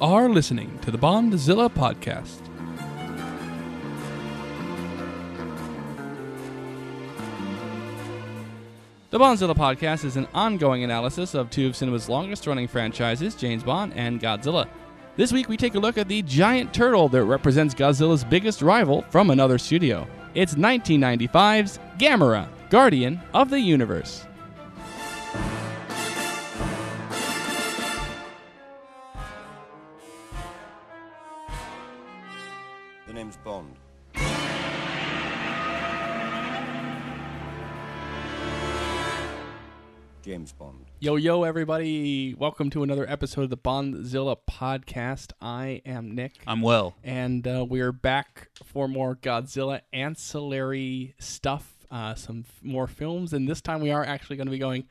Are listening to the Bondzilla podcast. The Bondzilla podcast is an ongoing analysis of two of cinema's longest running franchises, James Bond and Godzilla. This week we take a look at the giant turtle that represents Godzilla's biggest rival from another studio. It's 1995's Gamera, Guardian of the Universe. Yo, yo, everybody. Welcome to another episode of the Bondzilla podcast. I am Nick. I'm Will. and uh, we're back for more Godzilla ancillary stuff, uh, some f- more films, and this time we are actually going to be going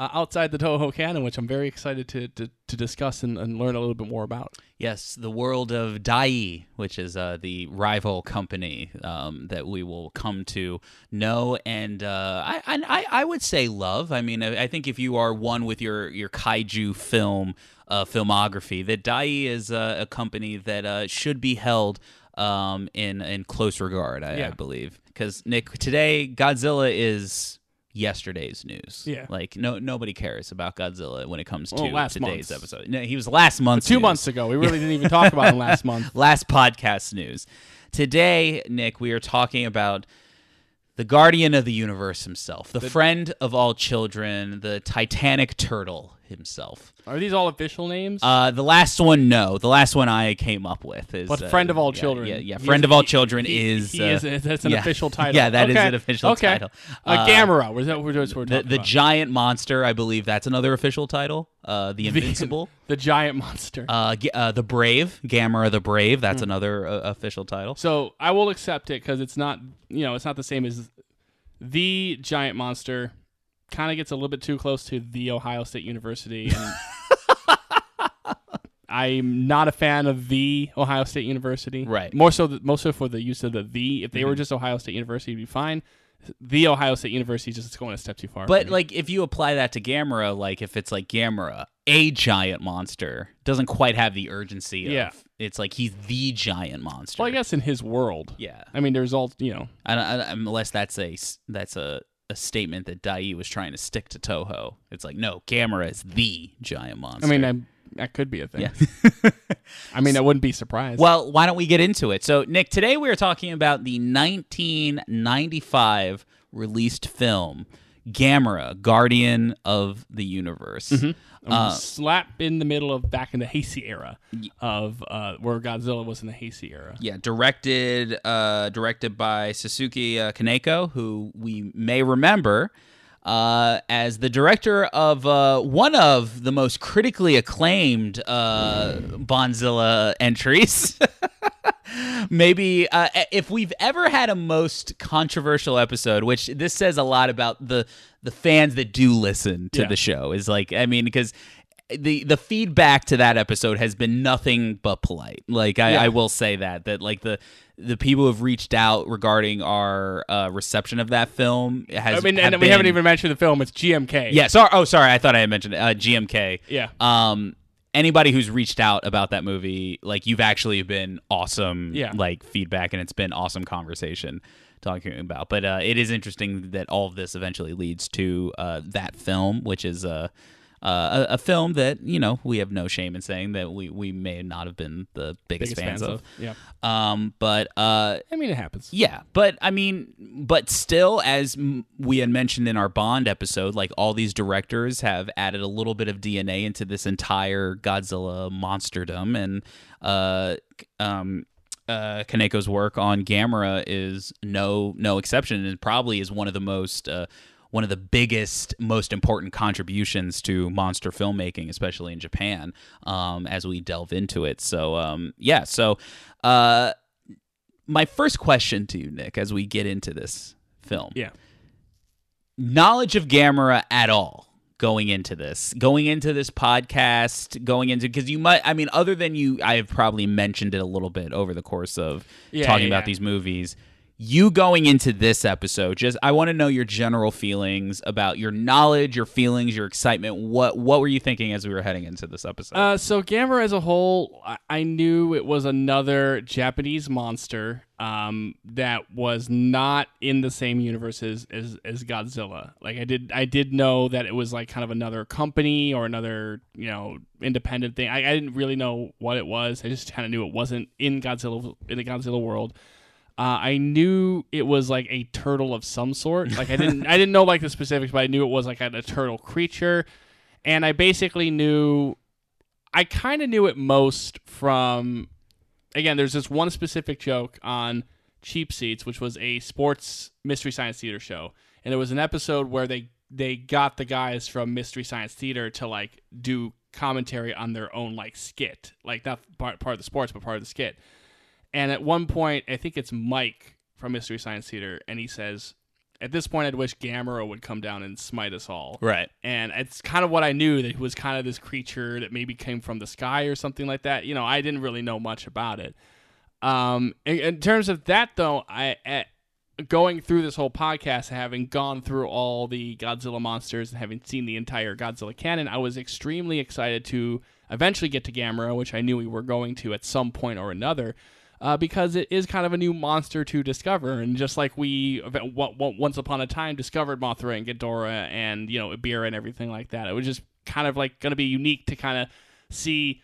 uh, outside the Toho canon, which I'm very excited to to, to discuss and, and learn a little bit more about. Yes, the world of Dai, which is uh, the rival company um, that we will come to know and uh, I, I I would say love. I mean, I, I think if you are one with your your kaiju film uh, filmography, that Dai is a company that uh, should be held um, in in close regard. I, I believe because Nick today Godzilla is yesterday's news. Yeah. like no nobody cares about Godzilla when it comes to Well, last today's month's. episode. No, he was last month. Two news. months ago, we really didn't even talk about him last month. last podcast news. Today, Nick, we are talking about the guardian of the universe himself, the, friend of all children, the Titanic turtle himself. Are these all official names? Uh, the last one, no. The last one I came up with is. but uh, friend of all yeah, children. Yeah, yeah. He Friend is- of all he- children he- is. He uh, is. That's an yeah. official title. Yeah, that is okay. an official okay. title. Uh, Uh, Gamera. Was that what we're, The, talking the about? giant monster, I believe that's another official title. Uh, the Invincible. the giant monster. uh, uh, the Brave, Gamera the Brave. That's another uh, official title. So I will accept it because it's not, you know, it's not the same as the giant monster. Kind of gets a little bit too close to the Ohio State University, and I'm not a fan of the Ohio State University. Right. Mm-hmm. More so, th- more so for the use of the the. If they were just Ohio State University, it'd be fine. The Ohio State University is just going a step too far. But like, if you apply that to Gamera, like if it's like Gamera, a giant monster, doesn't quite have the urgency. Of, Yeah. it's like he's the giant monster. well, I guess in his world, Yeah, I mean, there's all you know. I I unless that's a that's a a statement that Dai was trying to stick to Toho. It's like no, Gamera is the giant monster. I mean, I, that could be a thing. yeah. I mean, I wouldn't be surprised. Well, why don't we get into it? So, Nick, today we are talking about the 1995 released film Gamera, Guardian of the Universe. Um, Uh, slap in the middle of back in the Heisei era of uh, where Godzilla was in the Heisei era. Yeah, directed uh, directed by Shusuke uh, Kaneko, who we may remember uh, as the director of uh, one of the most critically acclaimed uh, Bondzilla entries. Maybe uh, if we've ever had a most controversial episode, which this says a lot about the the fans that do listen to Yeah. the show, is like I mean because the the feedback to that episode has been nothing but polite. Like I, Yeah. I will say that that like the the people who have reached out regarding our uh, reception of that film has. I mean, and we haven't even mentioned the film. It's GMK. Yeah, sorry. Oh, sorry. I thought I had mentioned uh, GMK. Yeah. Um, anybody who's reached out about that movie, like you've actually been awesome. Yeah. Like feedback, and it's been awesome conversation talking about. But uh, it is interesting that all of this eventually leads to uh, that film, which is uh, uh, a, a film that you know we have no shame in saying that we we may not have been the biggest, Biggest fans, fans of. of. Yeah. Um, but uh, I mean, it happens. yeah, but I mean, but still, as m- we had mentioned in our Bond episode, like all these directors have added a little bit of DNA into this entire Godzilla monsterdom, and uh, um, uh, Kaneko's work on Gamera is no no exception, and probably is one of the most uh, one of the biggest, most important contributions to monster filmmaking, especially in Japan, um, as we delve into it. So, um, yeah, so. Uh, my first question to you, Nick, as we get into this film, Yeah. knowledge of Gamera at all going into this, going into this podcast, going into because you might, I mean, other than you, I have probably mentioned it a little bit over the course of Yeah, talking yeah, about yeah. these movies. You going into this episode, just I want to know your general feelings about your knowledge, your feelings, your excitement. What what were you thinking as we were heading into this episode? Uh, so Gamera as a whole, I, I knew it was another Japanese monster um, that was not in the same universe as, as, as Godzilla. Like I did, I did know that it was like kind of another company or another, you know, independent thing. I, I didn't really know what it was. I just kind of knew it wasn't in Godzilla in the Godzilla world. Uh, I knew it was like a turtle of some sort. Like I didn't, I didn't know like the specifics, but I knew it was like a, turtle creature, and I basically knew. I kind of knew it most from. Again, there's this one specific joke on Cheap Seats, which was a sports mystery science theater show, and there was an episode where they they got the guys from Mystery Science Theater to like do commentary on their own like skit, like not part part of the sports, but part of the skit. And at one point, I think it's Mike from Mystery Science Theater, and he says, "At this point, I'd wish Gamera would come down and smite us all." right. And it's kind of what I knew that he was kind of this creature that maybe came from the sky or something like that. You know, I didn't really know much about it. Um, in, in terms of that, though, I at, going through this whole podcast, having gone through all the Godzilla monsters and having seen the entire Godzilla canon, I was extremely excited to eventually get to Gamera, which I knew we were going to at some point or another uh, because it is kind of a new monster to discover. And just like we w- w- once upon a time discovered Mothra and Ghidorah and you know Ebirah and everything like that, it was just kind of like going to be unique to kind of see.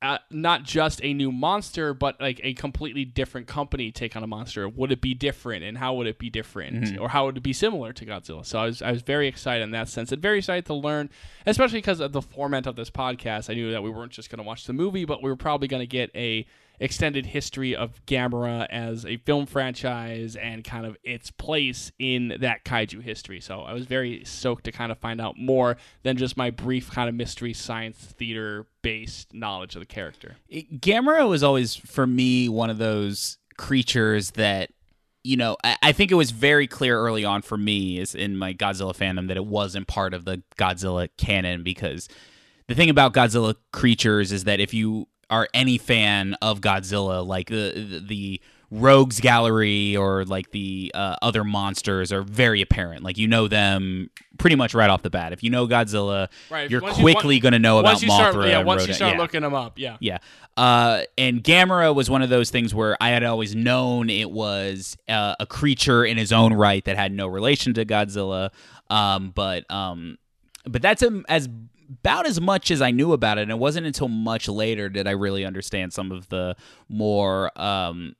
Uh, not just a new monster, but like a completely different company take on a monster. Would it be different, and how would it be different, or how would it be similar to Godzilla? So I was I was very excited in that sense, and very excited to learn, especially because of the format of this podcast. I knew that we weren't just going to watch the movie, but we were probably going to get a extended history of Gamera as a film franchise and kind of its place in that kaiju history. So I was very stoked to kind of find out more than just my brief kind of mystery science theater based knowledge of the character. It- Gamera was always for me one of those creatures that you know I, think it was very clear early on for me is in my Godzilla fandom that it wasn't part of the Godzilla canon because the thing about Godzilla creatures is that if you are any fan of Godzilla, like the the, the rogues gallery or like the uh, other monsters are very apparent. Like you know them pretty much right off the bat. If you know Godzilla, Right, you're once you- quickly going to know about you Mothra. start, yeah, once you start Yeah. looking them up, yeah. Yeah. Uh, and Gamera was one of those things where I had always known it was uh, a creature in his own right that had no relation to Godzilla. Um, but um, but that's a, as about as much as I knew about it. And it wasn't until much later did I really understand some of the more um,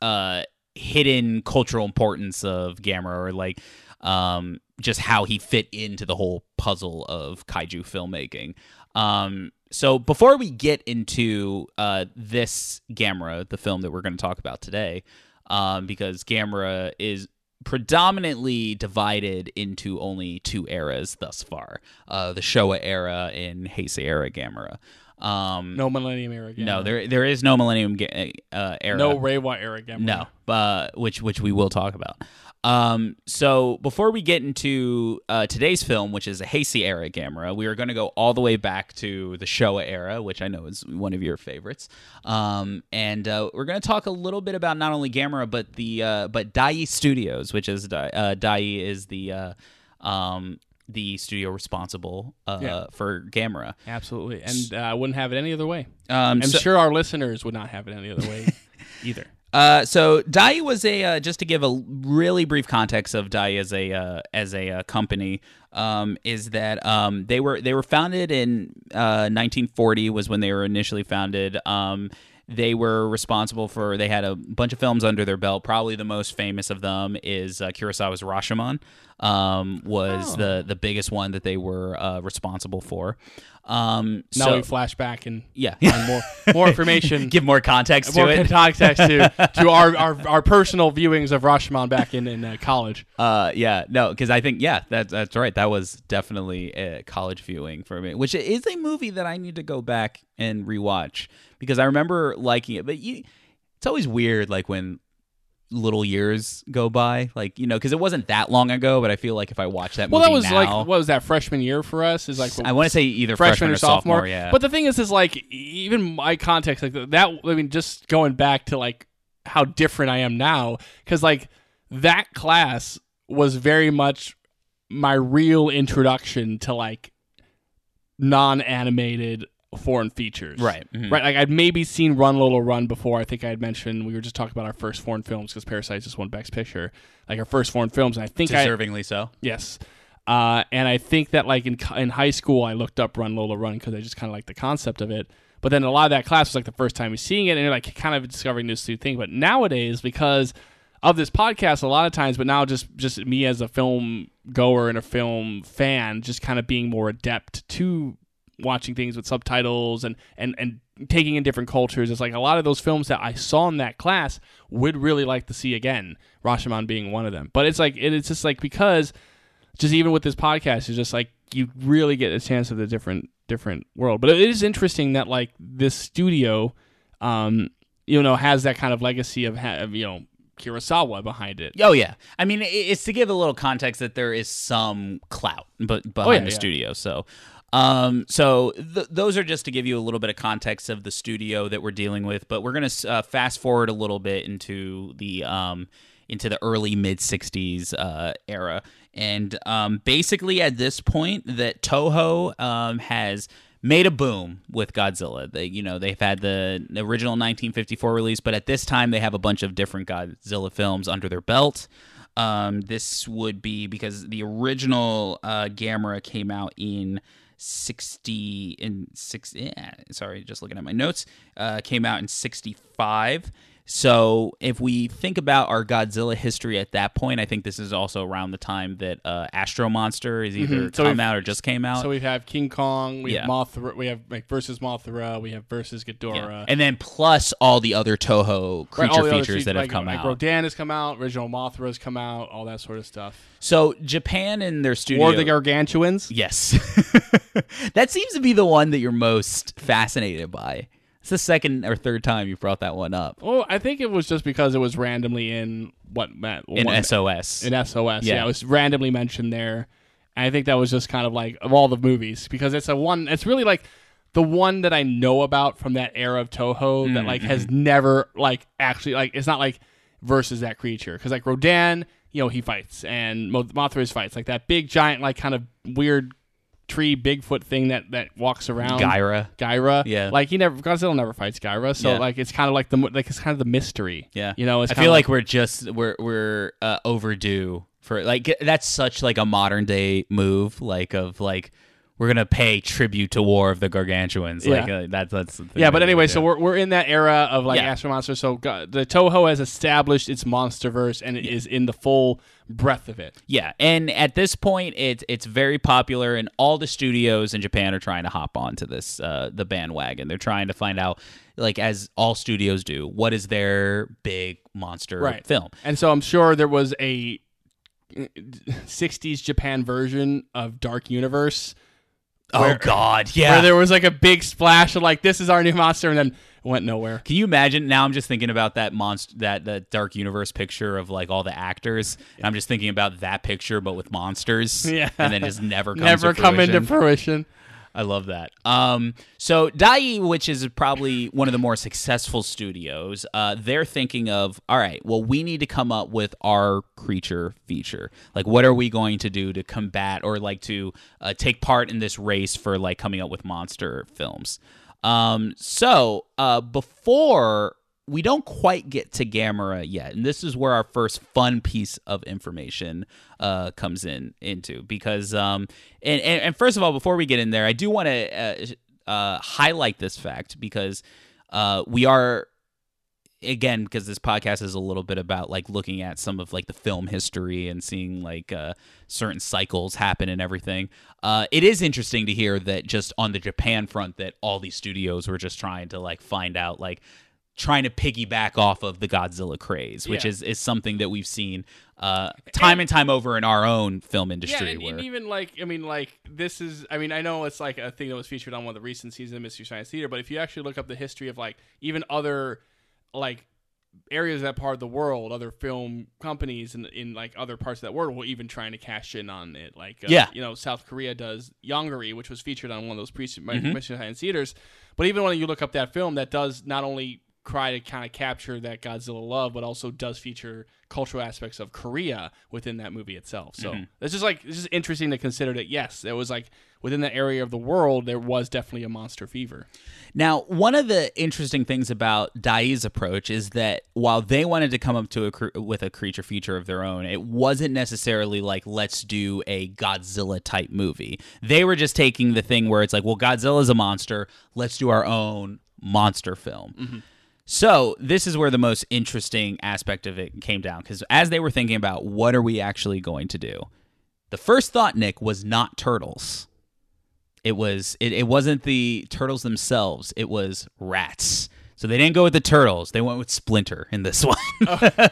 uh, hidden cultural importance of Gamera or like um, just how he fit into the whole puzzle of kaiju filmmaking. Um, so before we get into uh, this Gamera, the film that we're going to talk about today, um, because Gamera is predominantly divided into only two eras thus far: uh, the Showa era and Heisei era Gamera. Um, No Millennium era Gamera. no, there there is no Millennium ga- uh, era. no Reiwa era Gamera. No, uh, which which we will talk about. Um, so before we get into uh, today's film, which is a Heisei era Gamera, we are going to go all the way back to the Showa era, which I know is one of your favorites. Um, and uh, we're going to talk a little bit about not only Gamera but the uh, but Dai Studios, which is uh, Dai is the uh, um, the studio responsible uh, Yeah. for Gamera. Absolutely. And uh, I wouldn't have it any other way. Um, I'm so- sure our listeners would not have it any other way either. Uh, so Dai was a uh, just to give a really brief context of Dai as a uh, as a uh, company um, is that um, they were they were founded in uh, 1940 was when they were initially founded. Um, they were responsible for they had a bunch of films under their belt. Probably the most famous of them is uh, Kurosawa's Rashomon. Um, was Oh. the the biggest one that they were uh, responsible for. Um, Now so we flash back and yeah, find more more information. give more context more to it. context to, to our, our, our personal viewings of Rashomon back in, in uh, college. Uh, yeah, no, because I think yeah, that's that's right. That was definitely a college viewing for me, which is a movie that I need to go back and rewatch because I remember liking it. But you, it's always weird, like when little years go by, like you know, because it wasn't that long ago. But I feel like if I watch that Well, movie that was now, like what was that freshman year for us? Is like I want to say either freshman, freshman, or sophomore. yeah. But the thing is, is like even my context, like that. I mean, just going back to like how different I am now because like that class was very much my real introduction to like non-animated foreign features. Right. Mhm. Right. Like I'd maybe seen Run Lola Run before. I think I had mentioned we were just talking about our first foreign films because Parasite just won Best Picture. Like our first foreign films, and I think I Deservingly so. Yes. Uh, and I think that like in in high school, I looked up Run Lola Run because I just kind of like the concept of it. But then a lot of that class was like the first time you're seeing it, and you're like kind of discovering this new thing. But nowadays, because of this podcast, a lot of times, but now just just me as a film goer and a film fan, just kind of being more adept to watching things with subtitles and and and taking in different cultures. It's like a lot of those films that I saw in that class would really like to see again. Rashomon being one of them. But it's like it, it's just like because just even with this podcast, it's just like you really get a chance of the different different world. But it is interesting that like this studio, um, you know, has that kind of legacy of, ha- of you know Kurosawa behind it. Oh yeah, I mean it's to give a little context that there is some clout, but behind Oh, yeah, the yeah. studio. So, um, so th- those are just to give you a little bit of context of the studio that we're dealing with. But we're gonna uh, fast forward a little bit into the um into the early mid '60s uh, era, and um, basically at this point that Toho um has made a boom with Godzilla. They, you know, they've had the original 1954 release, but at this time they have a bunch of different Godzilla films under their belt. Um, this would be because the original uh, Gamera came out in 60 in six. Yeah, sorry, just looking at my notes. Uh, came out in 65. So if we think about our Godzilla history at that point, I think this is also around the time that uh, Astro Monster is either Mhm. So come out or just came out. So we have King Kong, we Yeah. have Mothra, we have like versus Mothra, we have versus Yeah. Ghidorah. And then plus all the other Toho creature other features features, that have like, come like out. Rodan has come out, original Mothra has come out, all that sort of stuff. so Japan and their studio. Or the Gargantuans. yes, that seems to be the one that you're most fascinated by. It's the second or third time you brought that one up Oh, I think it was just because it was randomly in what Matt in one- SOS. in SOS. Yeah. Yeah. it was randomly mentioned there. And I think that was just kind of like of all the movies because it's a one. It's really like the one that I know about from that era of Toho that mm, like has mm-hmm. never like actually like it's not like versus that creature because like Rodan, you know, he fights and Mo- Mothra's fights like that big giant like kind of weird tree Bigfoot thing that that walks around. Gaira. Gaira, Yeah. like he never Godzilla never fights Gaira, so Yeah. like it's kind of like the like it's kind of the mystery, Yeah, you know. It's I feel like we're just we're we're uh, overdue for like that's such like a modern day move, like of like we're gonna pay tribute to War of the Gargantuans. Like Yeah. uh, that's that's the thing Yeah, but anyway, so we're, we're in that era of like Yeah. Astro Monster. So go- the Toho has established its MonsterVerse and it is in the full breadth of it. Yeah, and at this point, it's it's very popular, and all the studios in Japan are trying to hop onto this uh, the bandwagon. They're trying to find out, like as all studios do, what is their big monster Right. film. And so I'm sure there was a 60s Japan version of Dark Universe Oh, where- oh God, yeah. where there was like a big splash of like this is our new monster and then went nowhere. Can you imagine? Now I'm just thinking about that monster, that that dark universe picture of like all the actors. And I'm just thinking about that picture, but with monsters. Yeah. and then just never comes Never come into fruition. I love that. Um, so Dai, which is probably one of the more successful studios, uh, they're thinking of, all right, well, we need to come up with our creature feature. Like, what are we going to do to combat or like to uh, take part in this race for like coming up with monster films? Um, so uh, before we don't quite get to Gamera yet, and this is where our first fun piece of information uh, comes in into because um, and, and and first of all, before we get in there, I do want to uh, uh, highlight this fact because uh, we are again because this podcast is a little bit about like looking at some of like the film history and seeing like uh, certain cycles happen and everything. Uh, it is interesting to hear that just on the japan front that all these studios were just trying to like find out like trying to piggyback off of the godzilla craze which Yeah. is is something that we've seen uh, time and time over in our own film industry Yeah, and, where and even like I mean, like this is I mean I know it's like a thing that was featured on one of the recent seasons of Mystery Science Theater, but if you actually look up the history of like even other like areas of that part of the world, other film companies in in like other parts of that world will even trying to cash in on it. Like uh, Yeah. you know South Korea does Yongari, which was featured on one of those pre- Mm-hmm. Mystery Science Theaters. But even when you look up that film, that does not only try to kind of capture that Godzilla love, but also does feature cultural aspects of Korea within that movie itself. So mm-hmm. it's just like it's just interesting to consider that yes, it was like within that area of the world there was definitely a monster fever. Now, one of the interesting things about Dai's approach is that while they wanted to come up to a with a creature feature of their own, it wasn't necessarily like let's do a Godzilla type movie. They were just taking the thing where it's like, well, Godzilla's a monster, let's do our own monster film. Mm-hmm. So this is where the most interesting aspect of it came down because as they were thinking about what are we actually going to do, the first thought, Nick, was not turtles. It was it, it wasn't the turtles themselves. It was rats. So they didn't go with the turtles. They went with Splinter in this one.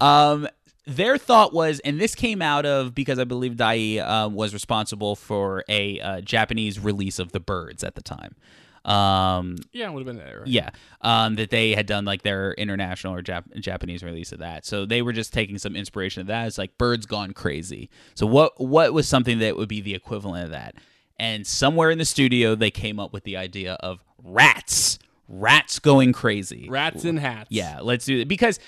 um, their thought was, and this came out of because I believe Dai uh, was responsible for a uh, Japanese release of the birds at the time. Um, Yeah, it would have been that. Right? yeah, um, that they had done like their international or Jap- Japanese release of that. So they were just taking some inspiration of that. It's like birds gone crazy. So what what was something that would be the equivalent of that? And somewhere in the studio, they came up with the idea of rats, rats going crazy. Rats in hats. Yeah, let's do it because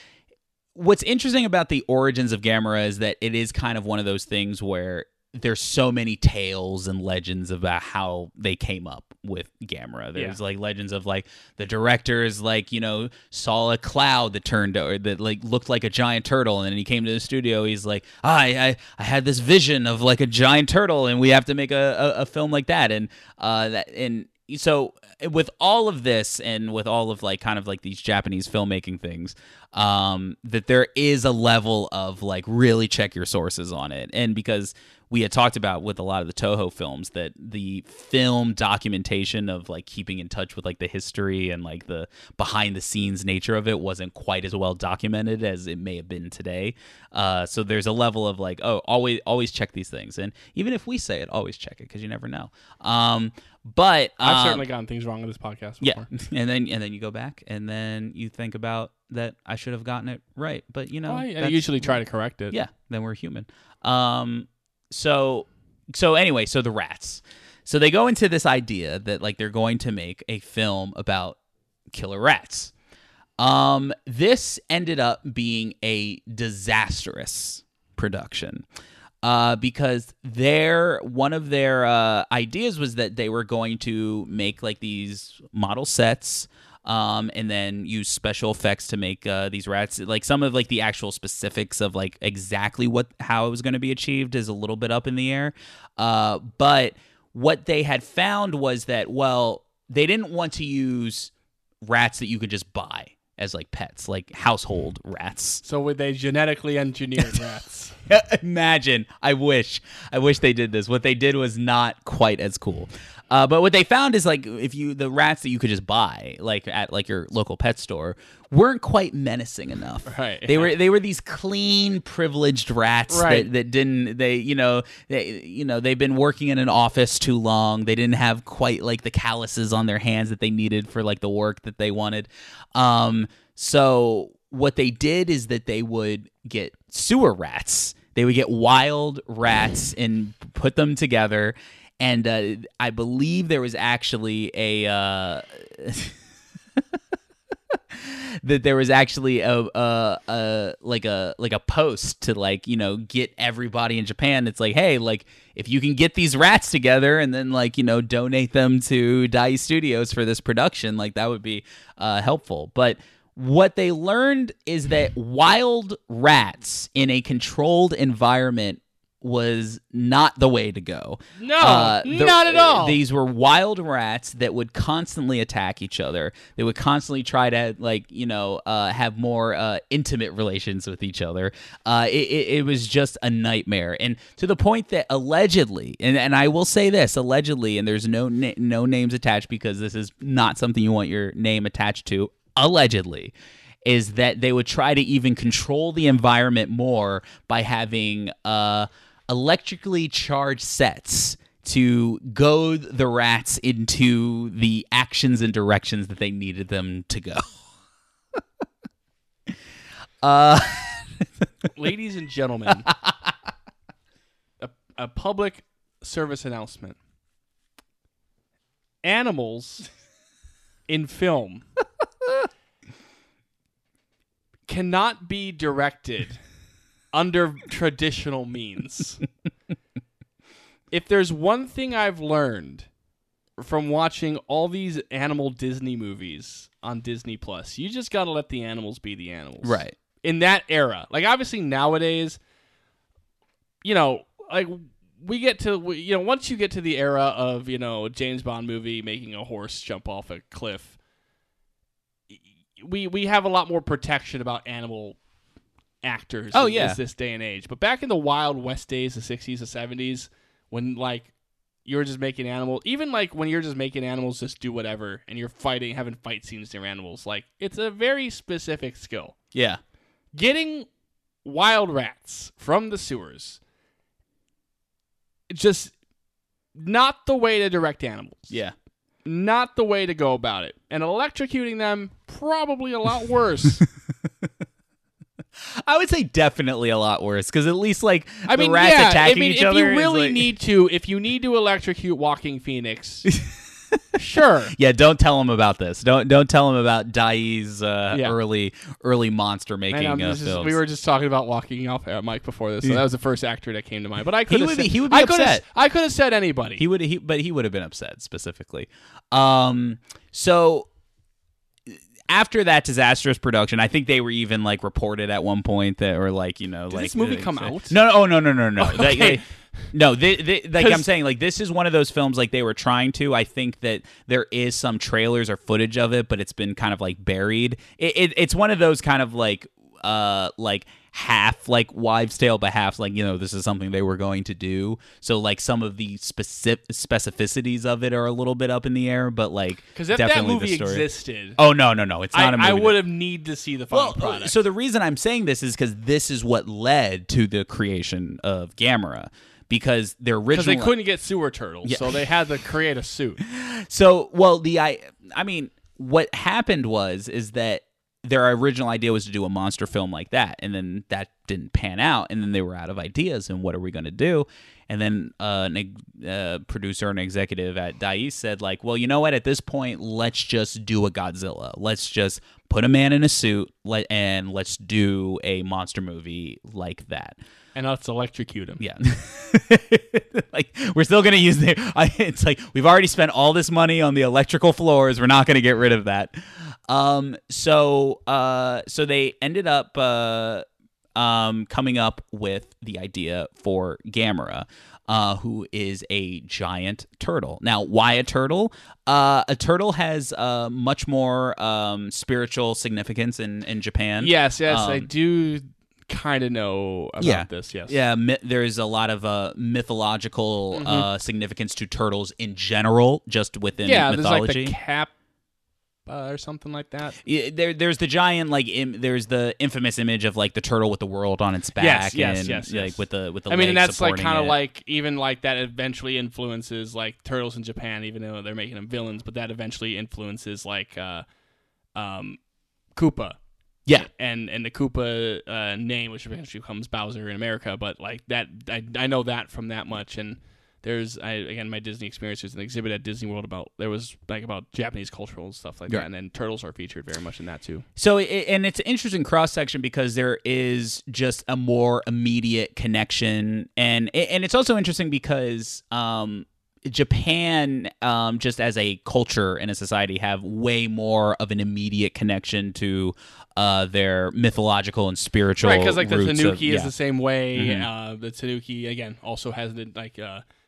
what's interesting about the origins of Gamera is that it is kind of one of those things where there's so many tales and legends about how they came up with Gamera. There's Yeah. like legends of like the directors like, you know, saw a cloud that turned or that like looked like a giant turtle and then he came to the studio, he's like, ah, I I, I had this vision of like a giant turtle and we have to make a, a, a film like that and uh that and so with all of this and with all of like kind of like these Japanese filmmaking things, um, that there is a level of like really check your sources on it. And because we had talked about with a lot of the Toho films that the film documentation of like keeping in touch with like the history and like the behind the scenes nature of it wasn't quite as well documented as it may have been today. Uh, so there's a level of like, oh, always always check these things. And even if we say it, always check it because you never know. Um, but I've um, certainly gotten things wrong in this podcast yeah, and then and then you go back and then you think about that I should have gotten it right, but you know, Well, I, I usually try to correct it. yeah, then we're human. Um, so so anyway, so the rats. So they go into this idea that like they're going to make a film about killer rats. Um, this ended up being a disastrous production. Uh, because their one of their uh, ideas was that they were going to make like these model sets um, and then use special effects to make uh, these rats. Like some of like the actual specifics of like exactly what how it was going to be achieved is a little bit up in the air. Uh, but what they had found was that well, they didn't want to use rats that you could just buy as like pets, like household rats. So would they genetically engineered rats? Imagine. I wish. I wish they did this. What they did was not quite as cool. Uh, but what they found is like if you the rats that you could just buy like at like your local pet store weren't quite menacing enough. Right. They were they were these clean privileged rats Right. that, that didn't they you know they you know they've been working in an office too long. They didn't have quite like the calluses on their hands that they needed for like the work that they wanted. Um so what they did is that they would get sewer rats. They would get wild rats and put them together. And uh, I believe there was actually a uh, that there was actually a, a, a like a like a post to like you know get everybody in Japan. It's like hey, like if you can get these rats together and then like you know donate them to Dai Studios for this production, like that would be uh, helpful. But what they learned is that wild rats in a controlled environment was not the way to go. No, Uh, the- not at all. These were wild rats that would constantly attack each other. They would constantly try to like you know uh, have more uh, intimate relations with each other. Uh, it, it, it was just a nightmare, and to the point that allegedly, and, and I will say this allegedly, and there's no na- no names attached because this is not something you want your name attached to. Allegedly, is that they would try to even control the environment more by having uh, electrically charged sets to goad the rats into the actions and directions that they needed them to go. uh, Ladies and gentlemen, a, a public service announcement. Animals in film cannot be directed under traditional means. if there's one thing I've learned from watching all these animal Disney movies on Disney Plus, you just got to let the animals be the animals. Right. In that era. Like obviously nowadays you know, like we get to you know once you get to the era of, you know, James Bond movie making a horse jump off a cliff we we have a lot more protection about animal actors. Oh, yeah. this, day and age. But back in the Wild West days, the '60s, the '70s, when like you were just making animals, even like when you're just making animals just do whatever, and you're fighting, having fight scenes to animals, like it's a very specific skill. Yeah. Getting wild rats from the sewers, just not the way to direct animals Yeah. not the way to go about it. And electrocuting them, probably a lot worse. I would say definitely a lot worse because at least like I the mean, rats yeah, attacking I mean, each if other. you really like- need to, if you need to electrocute Joaquin Phoenix, sure. Yeah, don't tell him about this. Don't don't tell him about Dai's uh, Yeah. early early monster making uh, this is- we were just talking about walking off uh, Mike before this, so that was the first actor that came to mind. But I could have would said, be- he would be I upset. I could have said anybody. He would he but he would have been upset specifically. Um so after that disastrous production, I think they were even like reported at one point that or like, you know, like this movie come say- out? No, no, oh, no, no, no, no. Okay. they- no, they, they, like I'm saying, like this is one of those films like they were trying to. I think that there is some trailers or footage of it, but it's been kind of like buried. It, it, it's one of those kind of like uh like half like wives tale but half like you know this is something they were going to do. So like some of the specific specificities of it are a little bit up in the air but like Because if that definitely movie existed, oh no no no. It's not a movie I would have need to see the final well, uh, product. so the reason I'm saying this is because this is what led to the creation of Gamera, because their because original they couldn't get sewer turtles, so they had to create a suit. So, well, the I, I mean, what happened was is that their original idea was to do a monster film like that, and then that didn't pan out, and then they were out of ideas, and what are we going to do? And then uh, an uh, producer and executive at Dais said, like, well, you know what? At this point, let's just do a Godzilla. Let's just put a man in a suit, let, and let's do a monster movie like that. And let's electrocute him. Yeah. like we're still gonna use the. I, it's like we've already spent all this money on the electrical floors. We're not gonna get rid of that. Um. So. Uh. So they ended up. Uh. Um. Coming up with the idea for Gamera. Uh, who is a giant turtle? Now, why a turtle? Uh, a turtle has uh, much more um, spiritual significance in, in Japan. Yes, yes, I Um, do kind of know about Yeah. this. Yes. Yeah, mi- there's a lot of uh, mythological uh, significance to turtles in general, just within Yeah, there's mythology. like the cap uh, or something like that. Yeah, there, there's the giant like Im- there's the infamous image of like the turtle with the world on its back. Yes, yes, and, yes, Like with the with the. I mean, and that's like kind of like even like that eventually influences like turtles in Japan, even though they're making them villains, but that eventually influences like uh, um, Koopa. yeah. and and the Koopa uh, name, which eventually becomes Bowser in America. But like that, I, I know that from that much. And there's I, again my Disney experience. There's an exhibit at Disney World about there was like about Japanese cultural stuff like Right. that, and then turtles are featured very much in that too. So, it, and it's an interesting cross section because there is just a more immediate connection, and and it's also interesting because um, Japan, um, just as a culture and a society, have way more of an immediate connection to uh, their mythological and spiritual. Right, because like the Tanuki of, is the same way. Mhm. Uh, the Tanuki again also has the like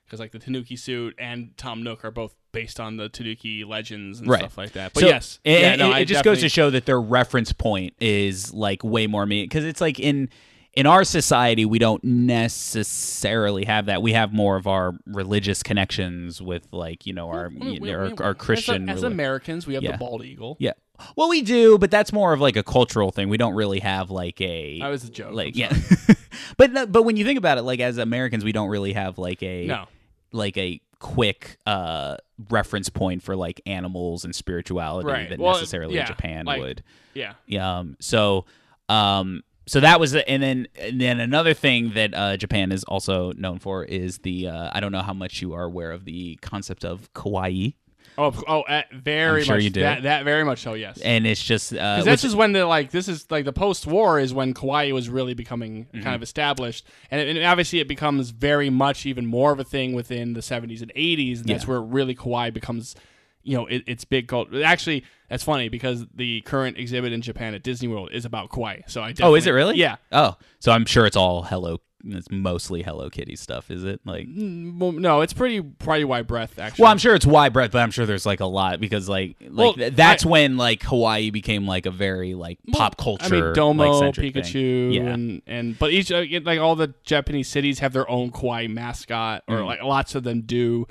because like the Tanuki suit and Tom Nook are both based on the Tanuki legends and Right. stuff like that. But So, yes, it, yeah, it- no, it I just goes to show that their reference point is like way more me because it's like in in our society we don't necessarily have that. We have more of our religious connections with like you know mm, our mm, We- we- our, we- our as a- Christian. As, Americans, we have Yeah. the bald eagle. yeah. Well, we do, but that's more of like a cultural thing. We don't really have like a That was a joke. like yeah. but but when you think about it, like as Americans, we don't really have like a No. Like a quick uh reference point for like animals and spirituality Right. that Well, necessarily yeah, Japan like- would. Yeah. Yeah, Um, so, um, so that was, and then, and then another thing that uh, Japan is also known for is the. Uh, I don't know how much you are aware of the concept of kawaii. Oh, oh, very I'm sure much. you do. That, that very much so. Yes. and it's just uh, this is when the like this is like the post-war is when kawaii was really becoming Mm-hmm. kind of established, and, it, and obviously it becomes very much even more of a thing within the 70s and 80s, and that's Yeah. where really kawaii becomes, you know, it, it's big cult. Actually, that's funny because the current exhibit in Japan at Disney World is about kawaii. So I oh, is it really? Yeah. Oh, so I'm sure it's all Hello. It's mostly Hello Kitty stuff, is it? Like, Mm, no, it's pretty pretty wide breadth actually. well, I'm sure it's wide breadth, but I'm sure there's like a lot because like like Well, th- that's I- when like kawaii became like a very like pop culture. I mean, Domo, like, thing. Pikachu, Yeah. and and but each uh, like all the Japanese cities have their own kawaii mascot, Mm. or like lots of them do.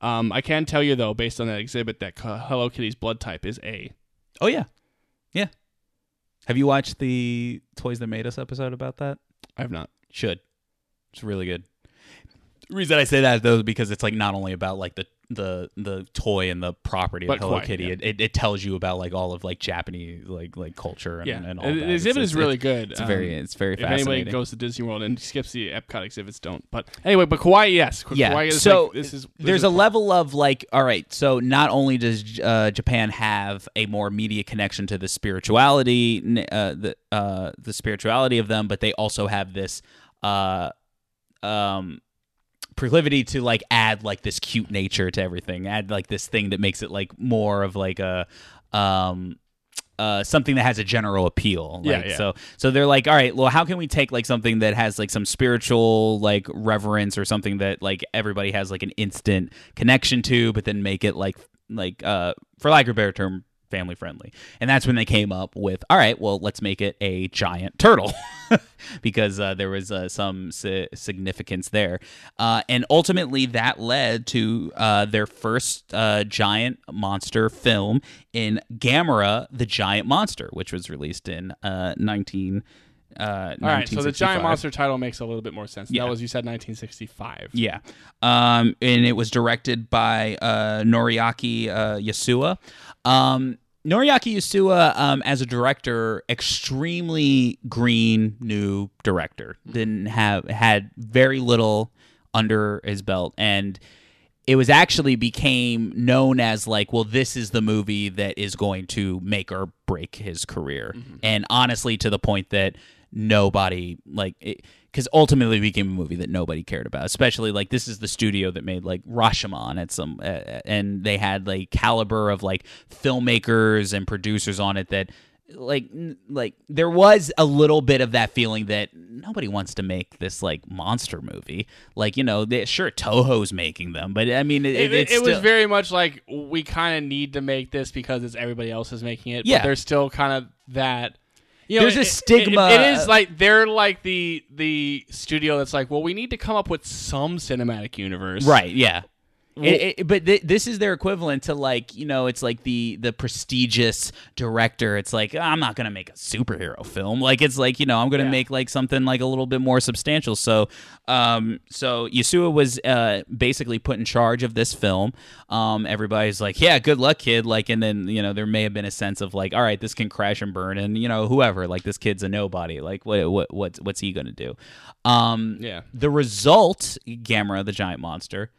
Um, I can tell you though, based on that exhibit, that Hello Kitty's blood type is A. Oh yeah, yeah. Have you watched the Toys That Made Us episode about that? I have not. Should. It's really good. The reason I say that though is because it's like not only about like the the the toy and the property But of Hello kawaii, Kitty, yeah. it, it, it tells you about like all of like Japanese like like culture and, Yeah, and all And that. the exhibit It's- is really it's, good. It's very Um, it's very if anybody fascinating. goes to Disney World and skips the Epcot exhibits, don't. But anyway, but kawaii, yes, Ka- yeah. Is so like, this is this there's is a fun. level of like, all right. So not only does uh, Japan have a more media connection to the spirituality, uh, the uh, the spirituality of them, but they also have this uh, um, proclivity to like add like this cute nature to everything. Add like this thing that makes it like more of like a um uh, something that has a general appeal. Yeah, yeah. So so they're like, all right, well, how can we take like something that has like some spiritual like reverence or something that like everybody has like an instant connection to, but then make it like like uh for lack of a better term family friendly and that's when they came up with all right well let's make it a giant turtle because uh, there was uh, some si- significance there uh, and ultimately that led to uh, their first uh, giant monster film in Gamera the Giant Monster which was released in uh, 19 uh, All right, so the giant monster title makes a little bit more sense. Yeah. That was you said 1965. Yeah. Um, and it was directed by uh, Noriaki uh, Yuasa. Um, Noriaki Yuasa, um, as a director, extremely green new director. Didn't have had very little under his belt, and it was actually became known as like, well, this is the movie that is going to make or break his career. And honestly, to the point that nobody like because ultimately it became a movie that nobody cared about especially like this is the studio that made like rashomon at some uh, and they had like caliber of like filmmakers and producers on it that like n- like there was a little bit of that feeling that nobody wants to make this like monster movie like you know they, sure toho's making them but i mean it, It, it was still- very much like we kind of need to make this because it's everybody else is making it. Yeah. but there's still kind of that. You know, There's a it- it- stigma- it is like they're like the the studio that's like, well, we need to come up with some cinematic universe, Right. Yeah. It- it- but th- this is their equivalent to like you know it's like the the prestigious director. It's like i'm not gonna make a superhero film. Like it's like you know i'm gonna Yeah. make like something like a little bit more substantial. So um so yuasa was uh basically put in charge of this film. Um everybody's like yeah good luck kid. Like and then you know there may have been a sense of like all right this can crash and burn and you know whoever like this kid's a nobody. Like what what what's what's he gonna do? Um Yeah. the result gamera the giant monster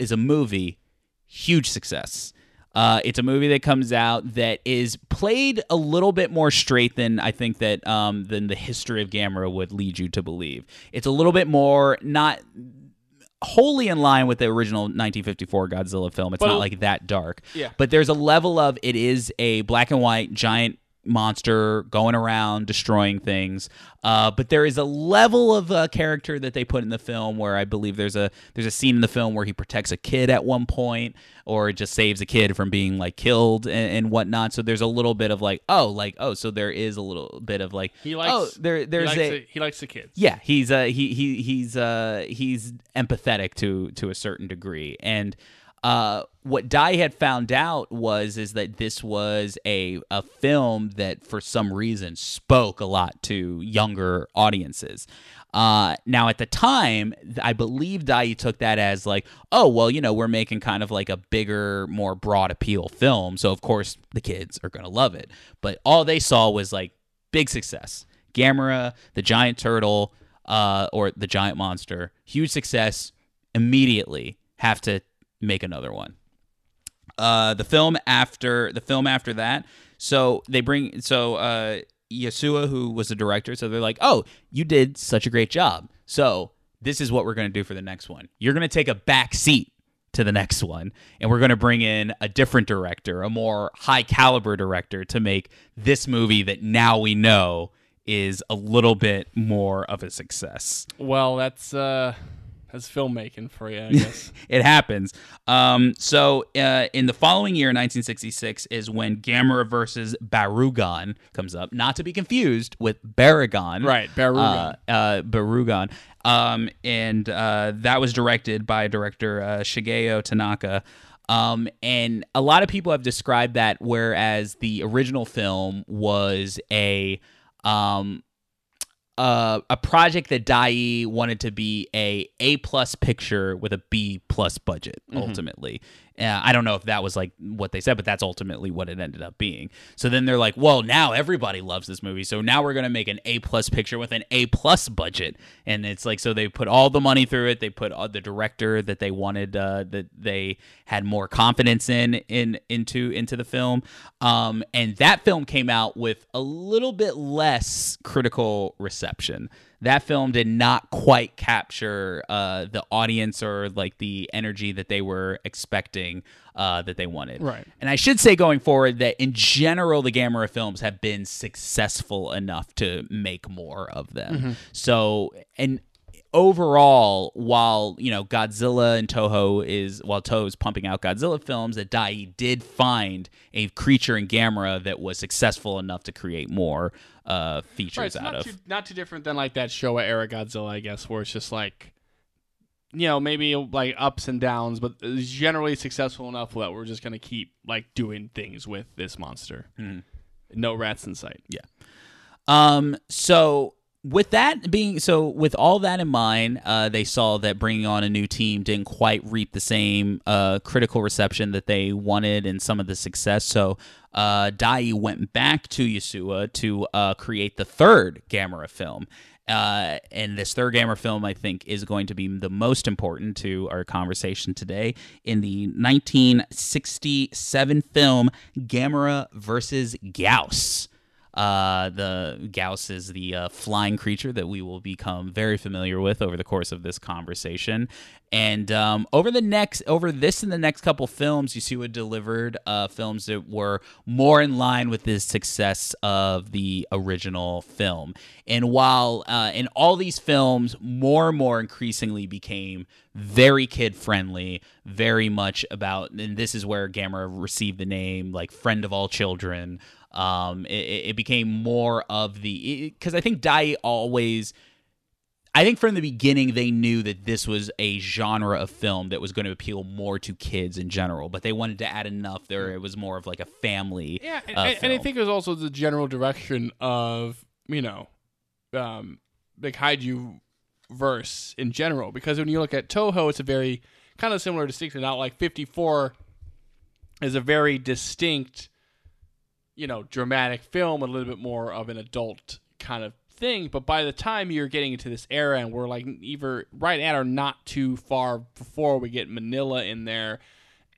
is a movie huge success uh, it's a movie that comes out that is played a little bit more straight than I think that um, than the history of Gamera would lead you to believe. It's a little bit more not wholly in line with the original 1954 Godzilla film. It's But- not like that dark. Yeah. But there's a level of it is a black and white giant monster going around destroying things. Uh, but there is a level of uh, character that they put in the film where I believe there's a there's a scene in the film where he protects a kid at one point or just saves a kid from being like killed and, and whatnot. So there's a little bit of like oh like oh so there is a little bit of like He likes. oh there he there's likes a the- he likes the kids. yeah, he's uh he he he's uh he's empathetic to to a certain degree. And uh what Dai had found out was is that this was a a film that for some reason spoke a lot to younger audiences. Uh, now at the time, I believe Dai took that as like, oh well, you know, we're making kind of like a bigger, more broad appeal film, so of course the kids are gonna love it. But all they saw was like big success. Gamera, the giant turtle, uh, or the giant monster, huge success. Immediately have to make another one. uh, the film after the film after that. So they bring so uh, Yuasa, who was the director, so they're like, "Oh, you did such a great job. So this is what we're going to do for the next one. You're going to take a back seat to the next one, and we're going to bring in a different director, a more high caliber director, to make this movie that now we know is a little bit more of a success." Well, that's uh, that's filmmaking for you, I guess. it happens. Um, so uh, in the following year, 1966, is when Gamera versus Barugon comes up, not to be confused with Baragon. Right, Barugon. Uh, uh, Barugon. Um, and uh, that was directed by director uh, Shigeo Tanaka. Um, and a lot of people have described that, whereas the original film was a um, uh, a project that Dai wanted to be a A plus picture with a B plus budget. Ultimately, uh, I don't know if that was like what they said, but that's ultimately what it ended up being. So then they're like, well, now everybody loves this movie, so now we're gonna make an A plus picture with an A plus budget, and it's like so they put all the money through it. They put all the director that they wanted uh, that they had more confidence in in into into the film, um, and that film came out with a little bit less critical reception that film did not quite capture uh, the audience or like the energy that they were expecting uh, that they wanted. Right. And I should say going forward that in general, the Gamera films have been successful enough to make more of them. So, and overall, while you know Godzilla and Toho is while Toho is pumping out Godzilla films, that Dai did find a creature in Gamera that was successful enough to create more uh, features right, it's out not of. too, not too different than like that Showa era Godzilla, I guess, where it's just like, you know, maybe like ups and downs, but generally successful enough that we're just gonna keep like doing things with this monster. Hmm. No rats in sight. Yeah. Um, so with that being so, with all that in mind, uh, they saw that bringing on a new team didn't quite reap the same uh, critical reception that they wanted and some of the success. So uh, Dai went back to Yuasa to uh, create the third Gamera film. Uh, and this third Gamera film, I think, is going to be the most important to our conversation today. In the 1967 film Gamera versus Gyaos. Uh, the Gyaos is the uh, flying creature that we will become very familiar with over the course of this conversation. And um, over the next, over this and the next couple films, Yuasa delivered uh, films that were more in line with the success of the original film. And while uh, in all these films, more and more increasingly became very kid friendly, very much about, and this is where Gamera received the name like friend of all children um it, it became more of the because i think dai always i think from the beginning they knew that this was a genre of film that was going to appeal more to kids in general but they wanted to add enough there it was more of like a family Yeah, and, uh, and- I think it was also the general direction of you know, um, like kaiju verse in general. Because when you look at Toho, it's a very kind of similar distinction. Not like Fifty Four is a very distinct, you know, dramatic film, a little bit more of an adult kind of thing. But by the time you're getting into this era, and we're like either right at or not too far before we get Minilla in there,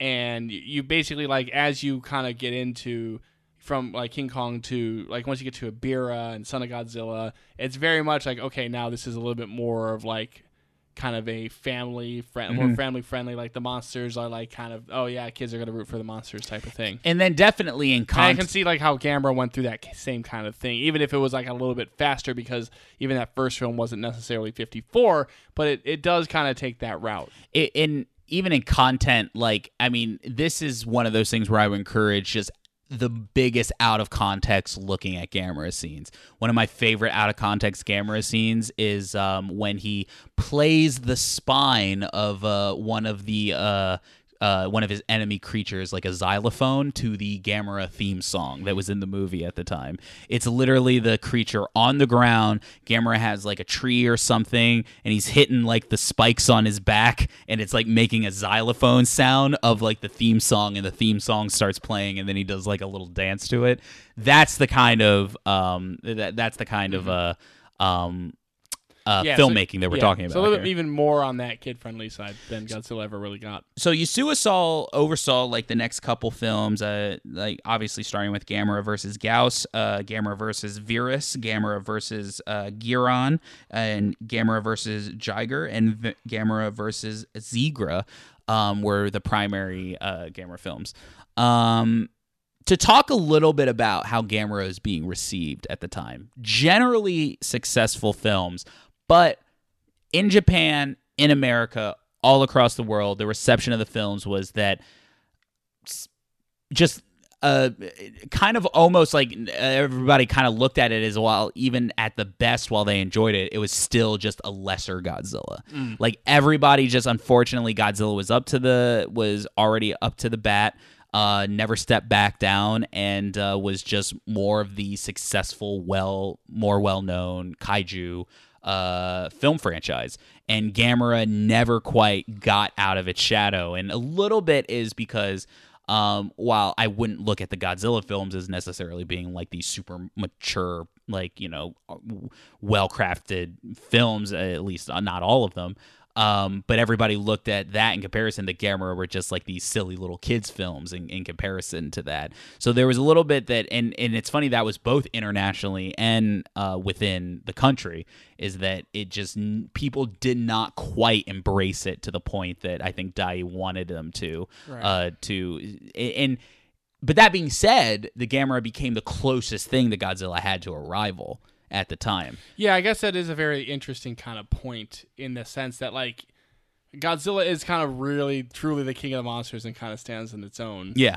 and you- basically like as you kind of get into from like King Kong to like once you get to Ebirah and Son of Godzilla, it's very much like okay, now this is a little bit more of like kind of a family friend, more mm-hmm. family friendly. Like the monsters are like kind of oh yeah, kids are gonna root for the monsters type of thing. and then definitely in And I can see like how Gamera went through that same kind of thing, even if it was like a little bit faster because even that first film wasn't necessarily 54, but it, it does kind of take that route. i- in even in content like i mean this is one of those things where i would encourage just the biggest out of context looking at Gamera scenes. One of my favorite out of context Gamera scenes is um, when he plays the spine of uh, one of the uh, uh, one of his enemy creatures like a xylophone to the Gamera theme song that was in the movie at the time. It's literally the creature on the ground. Gamera has like a tree or something, and he's hitting like the spikes on his back, and it's like making a xylophone sound of like the theme song, and the theme song starts playing, and then he does like a little dance to it. That's the kind of um that that's the kind of uh um uh, Yeah, so- filmmaking that we're yeah, talking about. So a little bit even more on that kid friendly side than Godzilla ever really got. so Yuasa oversaw like the next couple films, uh, like obviously starting with Gamera versus Gyaos, uh, Gamera versus Viras, Gamera versus uh, Guiron, and Gamera versus Jiger, and v- Gamera versus Zigra um, were the primary uh, Gamera films. Um, to talk a little bit about how Gamera is being received at the time, generally successful films, but in Japan, in America, all across the world, the reception of the films was that just uh, kind of almost like everybody kind of looked at it as well, even at the best while they enjoyed it, it was still just a lesser Godzilla. Like everybody just unfortunately Godzilla was up to the was already up to the bat. Uh, never stepped back down and uh, was just more of the successful, well, more well known kaiju uh, film franchise. And Gamera never quite got out of its shadow. And a little bit is because um, while I wouldn't look at the Godzilla films as necessarily being like these super mature, like, you know, well crafted films, at least uh, not all of them. Um, but everybody looked at that in comparison to Gamera were just like these silly little kids films in, in comparison to that. So there was a little bit that, and, and it's funny that was both internationally and uh, within the country, is that it just people did not quite embrace it to the point that I think Dai wanted them to. Right. Uh, to and but that being said, the Gamera became the closest thing that Godzilla had to a rival at the time. Yeah, I guess that is a very interesting kind of point in the sense that like Godzilla is kind of really truly the king of the monsters and kind of stands on its own. Yeah.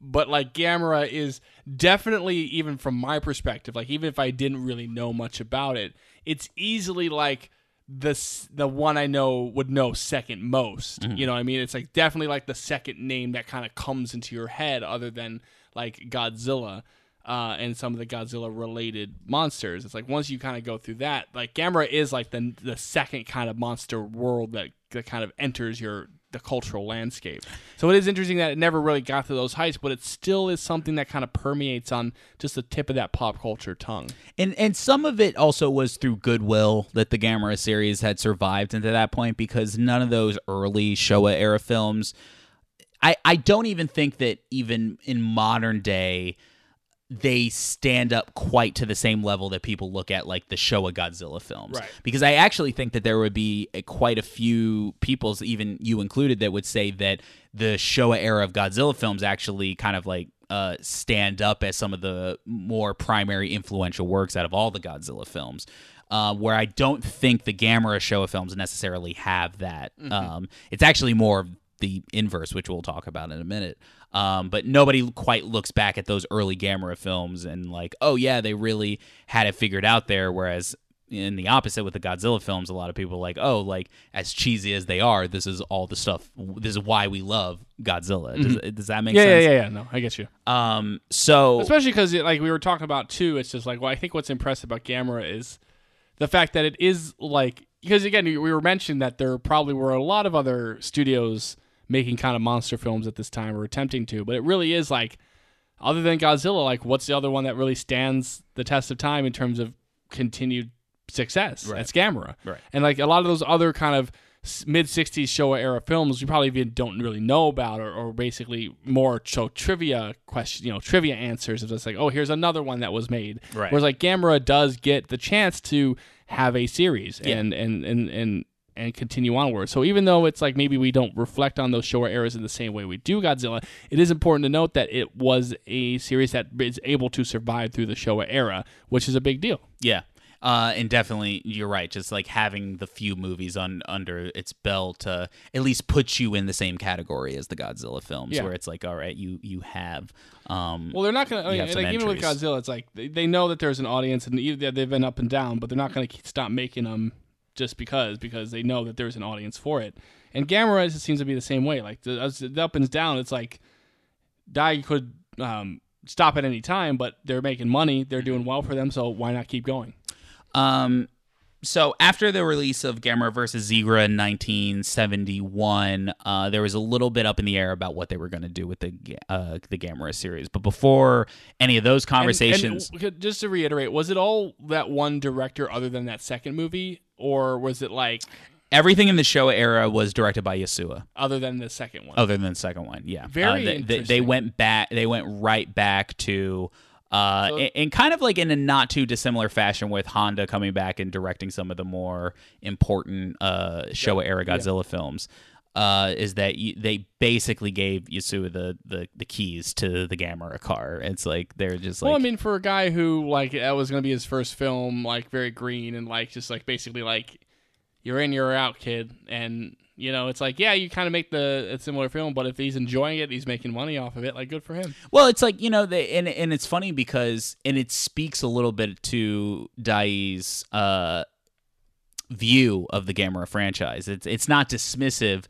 But like Gamera is definitely even from my perspective, like even if I didn't really know much about it, it's easily like the the one I know would know second most. Mm-hmm. You know what I mean? It's like definitely like the second name that kind of comes into your head other than like Godzilla. Uh, and some of the Godzilla related monsters. It's like once you kind of go through that, like Gamera is like the the second kind of monster world that, that kind of enters your the cultural landscape. So it is interesting that it never really got to those heights, but it still is something that kind of permeates on just the tip of that pop culture tongue. And and some of it also was through goodwill that the Gamera series had survived into that point because none of those early Showa era films I, I don't even think that even in modern day they stand up quite to the same level that people look at like the Showa Godzilla films. Right. Because I actually think that there would be a, quite a few peoples, even you included, that would say that the Showa era of Godzilla films actually kind of like uh, stand up as some of the more primary influential works out of all the Godzilla films. Uh, where I don't think the Gamera Showa films necessarily have that. Um, it's actually more of the inverse, which we'll talk about in a minute. Um, but nobody quite looks back at those early Gamera films and like, oh yeah, they really had it figured out there. Whereas in the opposite with the Godzilla films, a lot of people are like, oh, like as cheesy as they are, this is all the stuff. This is why we love Godzilla. Does, does that make Yeah, yeah, sense? yeah, yeah. No, I get you. Um, so Especially because, like we were talking about too, it's just like, well, I think what's impressive about Gamera is the fact that it is like, because again, we were mentioning that there probably were a lot of other studios making kind of monster films at this time or attempting to, but it really is like, other than Godzilla, like what's the other one that really stands the test of time in terms of continued success? Right. That's Gamera. Right. And like a lot of those other kind of mid 60s Showa era films, we probably even don't really know about, or, or basically more so trivia question, you know, trivia answers. It's just like, oh, here's another one that was made. Right. Whereas like Gamera does get the chance to have a series Yeah. and, and, and, and, and continue onward. So even though it's like maybe we don't reflect on those Showa eras in the same way we do Godzilla, it is important to note that it was a series that is able to survive through the Showa era, which is a big deal. Yeah. Uh, and definitely, you're right. Just like having the few movies on under its belt uh, at least puts you in the same category as the Godzilla films, Yeah. where it's like, all right, you you have. Um, Well, they're not going to. You I mean, some like, even with. Godzilla, it's like they, they know that there's an audience, and they've been up and down, but they're not going to stop making them just because because they know that there's an audience for it. And Gamera it seems to be the same way. Like the, as the up and down, it's like Dai could um, stop at any time, but they're making money, they're doing well for them, so why not keep going? Um, so after the release of Gamera versus Zigra in 1971, uh, there was a little bit up in the air about what they were going to do with the uh, the Gamera series. But before any of those conversations, and w- just to reiterate, was it all that one director other than that second movie, or was it like everything in the show era was directed by Yuasa. other than the second one? other than the second one. Yeah, Very Uh, they, they, they went back. They went right back to. Uh, So- in kind of like in a not too dissimilar fashion with Honda coming back and directing some of the more important uh, Showa era Godzilla films, uh, is that y they basically gave Yuasa the, the, the keys to the Gamera car. It's like they're just like well, I mean, for a guy who like that was going to be his first film, like very green and like just like basically like you're in, you're out, kid, and you know it's like yeah, you kind of make the a similar film, but if he's enjoying it, he's making money off of it, like good for him. Well, it's like you know, they, and and it's funny because and it speaks a little bit to Dai's uh, view of the Gamera franchise. It's it's not dismissive,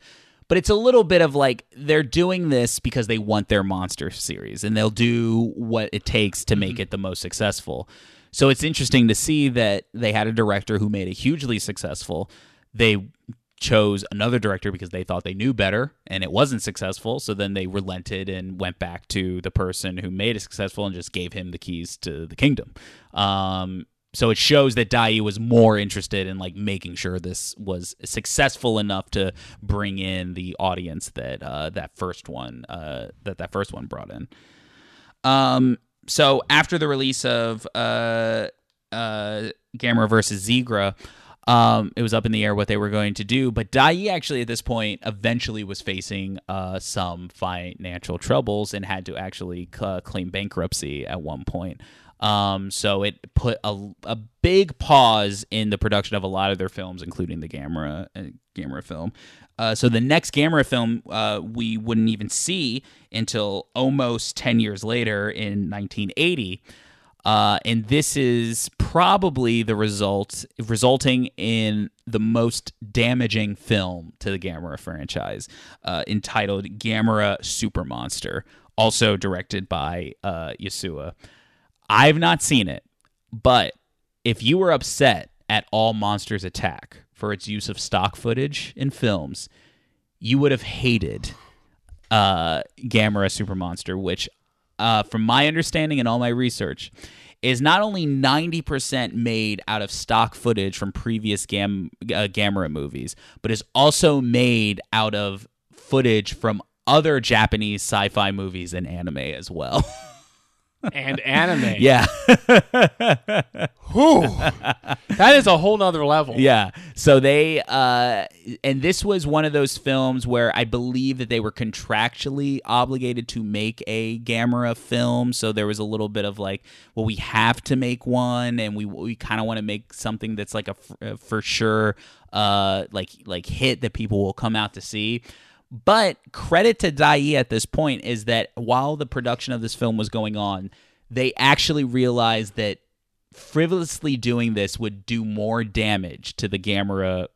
but it's a little bit of like they're doing this because they want their monster series, and they'll do what it takes to make it the most successful. So it's interesting to see that they had a director who made it hugely successful. They chose another director because they thought they knew better and it wasn't successful. So then they relented and went back to the person who made it successful and just gave him the keys to the kingdom. Um, so it shows that Dai was more interested in like making sure this was successful enough to bring in the audience that uh, that first one uh, that that first one brought in. Um, so after the release of uh, uh, Gamera versus Zigra, um, it was up in the air what they were going to do. But Dai actually at this point eventually was facing uh, some financial troubles and had to actually uh, claim bankruptcy at one point. Um, so it put a, a big pause in the production of a lot of their films, including the Gamera uh, Gamera film. Uh, so the next Gamera film uh, we wouldn't even see until almost ten years later in 1980. Uh, and this is probably the result, resulting in the most damaging film to the Gamera franchise, uh, entitled Gamera Super Monster, also directed by uh, Yuasa. I've not seen it, but if you were upset at All Monsters Attack for its use of stock footage in films, you would have hated uh, Gamera Super Monster, which, uh, from my understanding and all my research, is not only 90% made out of stock footage from previous Gam- uh, Gamera movies, but is also made out of footage from other Japanese sci fi movies and anime as well. And anime, yeah. Whew. that is a whole nother level. Yeah. So they uh and this was one of those films where I believe that they were contractually obligated to make a Gamera film, so there was a little bit of like, well we have to make one and we we kind of want to make something that's like a f- uh, for sure uh like like hit that people will come out to see. But credit to Dai at this point is that while the production of this film was going on, they actually realized that frivolously doing this would do more damage to the Gamera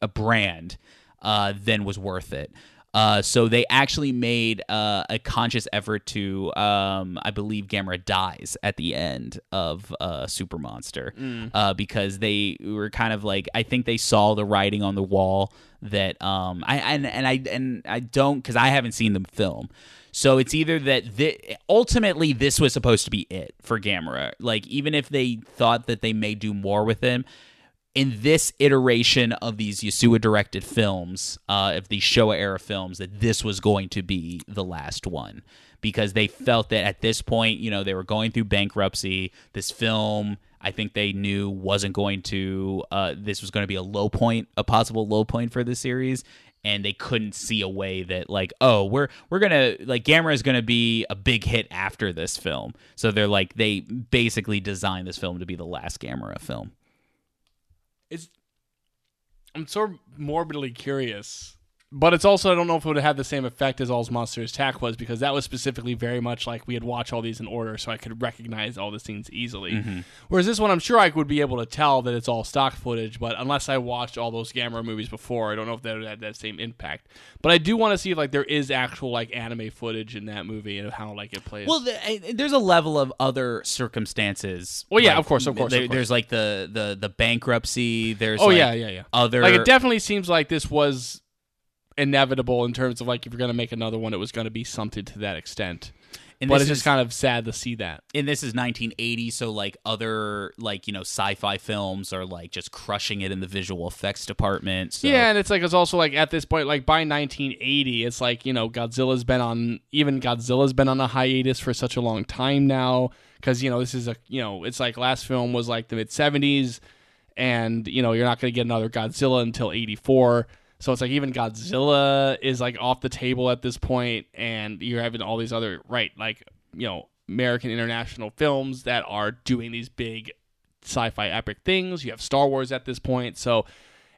uh, brand uh, than was worth it. Uh, so they actually made uh, a conscious effort to, um, I believe, Gamera dies at the end of uh, Super Monster uh, because they were kind of like I think they saw the writing on the wall that um, I and and I and I don't because I haven't seen the film. So it's either that thi- ultimately this was supposed to be it for Gamera. Like even if they thought that they may do more with him, in this iteration of these Yuasa directed films, uh, of these Showa era films, that this was going to be the last one because they felt that at this point, you know, they were going through bankruptcy. This film, I think they knew wasn't going to. Uh, this was going to be a low point, a possible low point for the series, and they couldn't see a way that like, oh, we're we're gonna like Gamera is gonna be a big hit after this film. So they're like, they basically designed this film to be the last Gamera film. It's I'm sort of morbidly curious but it's also I don't know if it would have had the same effect as All's Monsters Attack was because that was specifically very much like we had watched all these in order, so I could recognize all the scenes easily. Mm-hmm. Whereas this one, I'm sure I would be able to tell that it's all stock footage, but unless I watched all those Gamera movies before, I don't know if that would have that same impact. But I do want to see if like there is actual like anime footage in that movie and how like it plays. Well, there's a level of other circumstances. Well, yeah, Like, of course, of course, there- of course. There's like the the the bankruptcy. There's oh like, yeah, yeah, yeah. Other Like it definitely seems like this was inevitable in terms of like if you're gonna make another one, it was gonna be something to that extent. and but it's is just kind of sad to see that. and this is 1980, so like other like you know sci-fi films are like just crushing it in the visual effects department. So. Yeah, and it's like it's also like at this point, like by 1980, it's like you know Godzilla's been on even Godzilla's been on a hiatus for such a long time now because you know this is a you know it's like last film was like the mid 70s, and you know you're not gonna get another Godzilla until 84. So it's like even Godzilla is like off the table at this point, and you're having all these other right like you know American international films that are doing these big sci-fi epic things. You have Star Wars at this point, so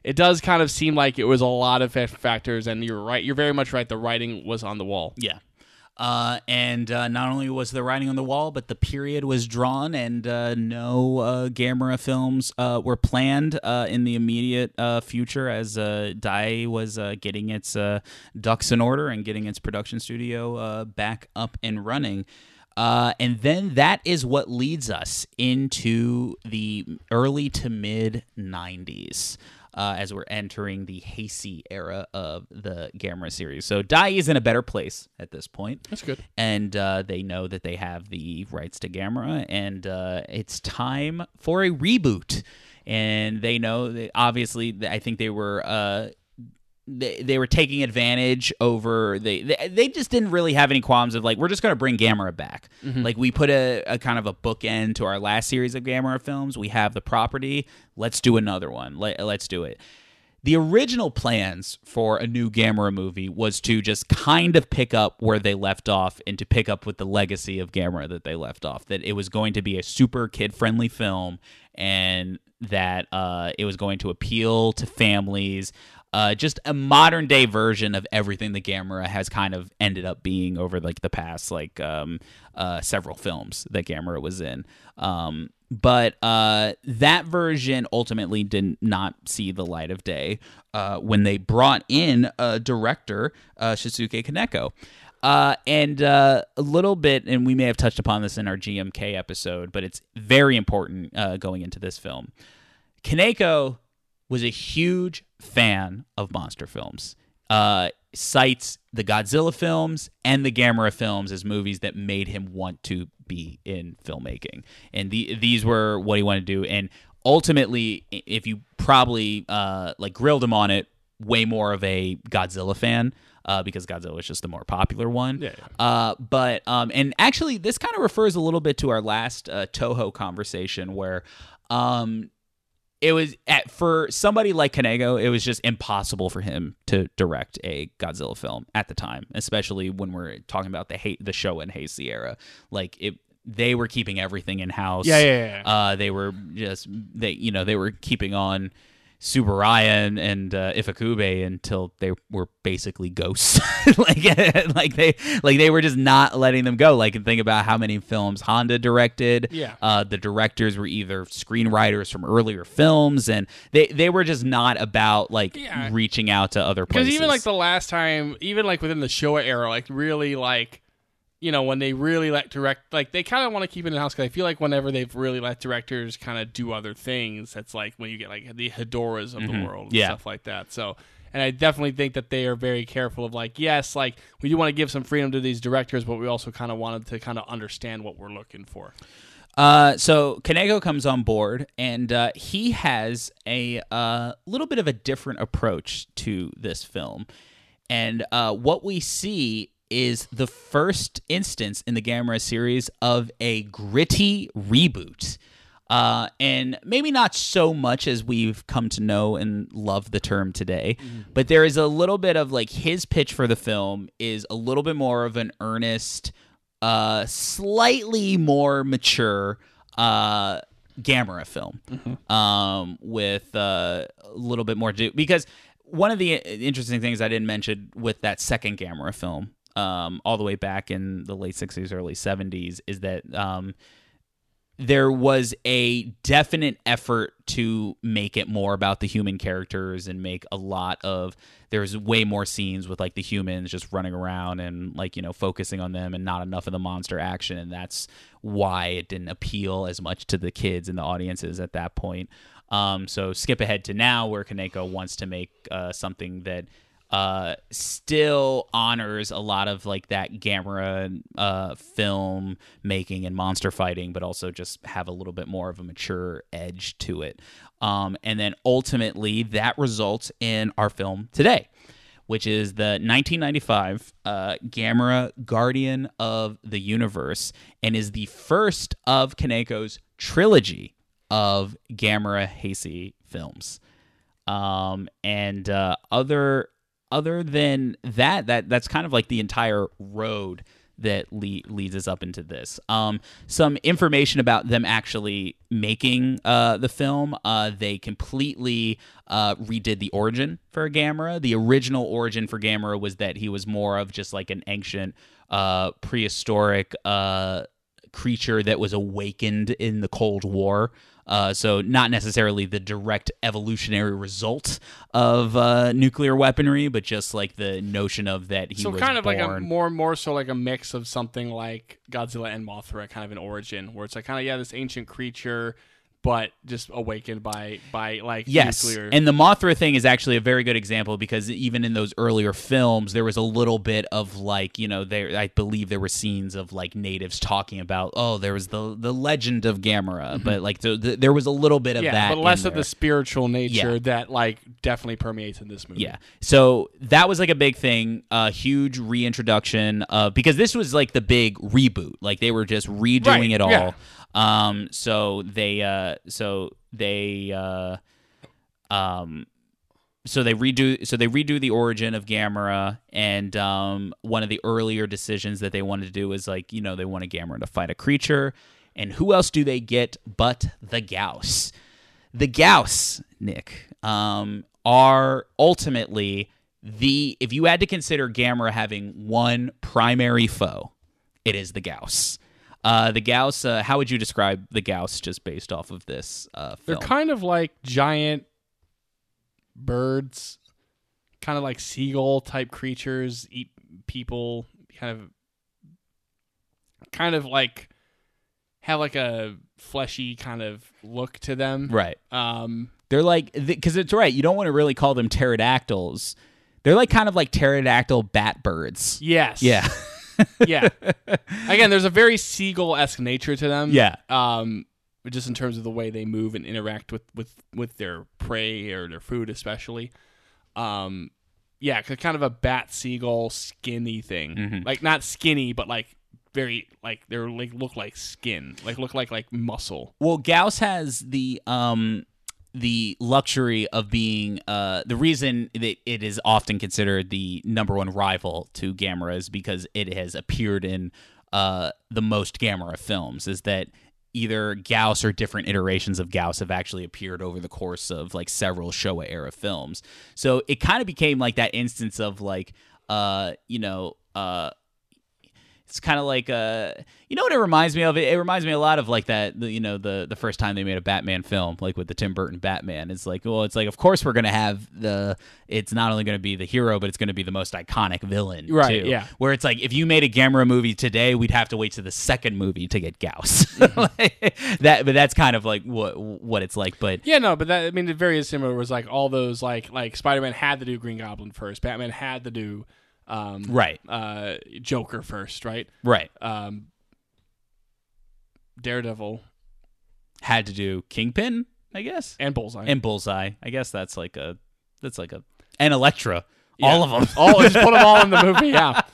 it does kind of seem like it was a lot of factors. And you're right; you're very much right. The writing was on the wall. Yeah. Uh, and uh, not only was the writing on the wall, but the period was drawn, and uh, no uh, Gamera films uh, were planned uh, in the immediate uh, future as Dai was getting its ducks in order and getting its production studio back up and running. And then that is what leads us into the early to mid 90s. Uh, as we're entering the Heisei era of the Gamera series. So Dai is in a better place at this point. That's good. And uh, they know that they have the rights to Gamera, and uh, it's time for a reboot. And they know that obviously, I think they were. Uh, they, they were taking advantage over they, they they just didn't really have any qualms of like we're just going to bring Gamera back. Like we put a, a kind of a bookend to our last series of Gamera films. We have the property. Let's do another one. Let, let's do it. The original plans for a new Gamera movie was to just kind of pick up where they left off and to pick up with the legacy of Gamera that they left off. That it was going to be a super kid friendly film and that uh, it was going to appeal to families. Uh, just a modern day version of everything the Gamera has kind of ended up being over like the past like um, uh, several films that Gamera was in. Um, but uh, that version ultimately did not see the light of day uh, when they brought in a director, uh, Shusuke Kaneko. Uh, and uh, a little bit, and we may have touched upon this in our GMK episode, but it's very important uh, going into this film. Kaneko was a huge fan of monster films. Uh, cites the Godzilla films and the Gamera films as movies that made him want to be in filmmaking, and the, these were what he wanted to do. And ultimately, if you probably uh, like grilled him on it, way more of a Godzilla fan. Uh, because Godzilla is just the more popular one. Yeah, Uh, but um, and actually, this kind of refers a little bit to our last uh, Toho conversation, where um, it was at, for somebody like Kaneko, it was just impossible for him to direct a Godzilla film at the time, especially when we're talking about the hate the show and Heisei era. Like it, they were keeping everything in house. Yeah, yeah, yeah. Uh, they were just they you know they were keeping on. Tsuburaya and, and uh, Ifukube until they were basically ghosts, like like they like they were just not letting them go. Like and think about how many films Honda directed. Yeah. uh, the directors were either screenwriters from earlier films, and they they were just not about like Yeah. reaching out to other places. Because even like the last time, even like within the Showa era, like really like, you know, when they really let direct, like they kind of want to keep it in house because I feel like whenever they've really let directors kind of do other things, that's like when you get like the Hedoras of the world and Mm-hmm. Yeah. stuff like that. So, and I definitely think that they are very careful of like, yes, like we do want to give some freedom to these directors, but we also kind of wanted to kind of understand what we're looking for. Uh, so Kaneko comes on board, and uh, he has a uh, little bit of a different approach to this film. And uh, what we see is the first instance in the Gamera series of a gritty reboot. Uh, and maybe not so much as we've come to know and love the term today, but there is a little bit of like his pitch for the film is a little bit more of an earnest, uh, slightly more mature uh, Gamera film um, with uh, a little bit more do. Because one of the interesting things I didn't mention with that second Gamera film, um, all the way back in the late '60s, early '70s, is that um, there was a definite effort to make it more about the human characters and make a lot of there's way more scenes with like the humans just running around and like you know focusing on them and not enough of the monster action. And that's why it didn't appeal as much to the kids and the audiences at that point. Um, so skip ahead to now where kaneko wants to make uh, something that uh, still honors a lot of like that Gamera uh, film making and monster fighting, but also just have a little bit more of a mature edge to it. Um, and then ultimately, that results in our film today, which is the 1995 uh, Gamera Guardian of the Universe, and is the first of Kaneko's trilogy of Gamera Heisei films. Um, and uh, other other than that, that that's kind of like the entire road that le- leads us up into this. Um, some information about them actually making uh, the film. Uh, they completely uh, redid the origin for Gamera. The original origin for Gamera was that he was more of just like an ancient, uh, prehistoric uh, creature that was awakened in the Cold War. Uh, so not necessarily the direct evolutionary result of uh, nuclear weaponry, but just like the notion of that he so was kind of like a born- more more so like a mix of something like Godzilla and Mothra, kind of an origin where it's like kind of yeah this ancient creature, but just awakened by by like Yes, nuclear. and the Mothra thing is actually a very good example because even in those earlier films, there was a little bit of like you know there I believe there were scenes of like natives talking about oh there was the the legend of Gamera, but like the, the, there was a little bit of Mm-hmm. that, but less of the spiritual nature Yeah. that like definitely permeates in this movie. Yeah. So that was like a big thing, a huge reintroduction of because this was like the big reboot. Like they were just redoing Right, it all. yeah. Um so they uh so they uh um so they redo so they redo the origin of Gamera and um one of the earlier decisions that they wanted to do was like, you know, they want a Gamera to fight a creature. And who else do they get but the Gyaos? the Gyaos, Nick, um, are ultimately the. If you had to consider Gamera having one primary foe, it is the Gyaos. Uh, the Gyaos. Uh, how would you describe the Gyaos, just based off of this uh, They're kind of like giant birds, kind of like seagull type creatures, eat people, kind of kind of like have like a fleshy kind of look to them. right. Um They're like because it's right. You don't want to really call them pterodactyls. They're like kind of like pterodactyl bat birds. yes. Yeah. yeah. Again, there's a very seagull-esque nature to them. Yeah. Um just in terms of the way they move and interact with with with their prey or their food especially. Um yeah, kind of a bat seagull skinny thing. Mhm. Like not skinny but like very like they're like look like skin. Like look like like muscle. Well, Gyaos has the um the luxury of being uh the reason that it is often considered the number one rival to Gamera is because it has appeared in uh the most Gamera films is that either Gyaos or different iterations of Gyaos have actually appeared over the course of like several Showa era films. So it kind of became like that instance of like uh you know uh it's kind of like uh you know what it reminds me of it, it reminds me a lot of like that the, you know the the first time they made a batman film like with the tim burton batman it's like well it's like of course we're gonna have the it's not only gonna be the hero but it's gonna be the most iconic villain Right, too. yeah. where it's like if you made a gamera movie today we'd have to wait to the second movie to get gyaos Like, that but that's kind of like what what it's like but Yeah, no, but that I mean it very similar was like all those like like Spider-Man had to do Green Goblin first. Batman had to do um right uh Joker first, right? right Um Daredevil had to do kingpin i guess and Bullseye. and bullseye i guess that's like a that's like a and Elektra Yeah. all of them all just put them all in the movie. Yeah.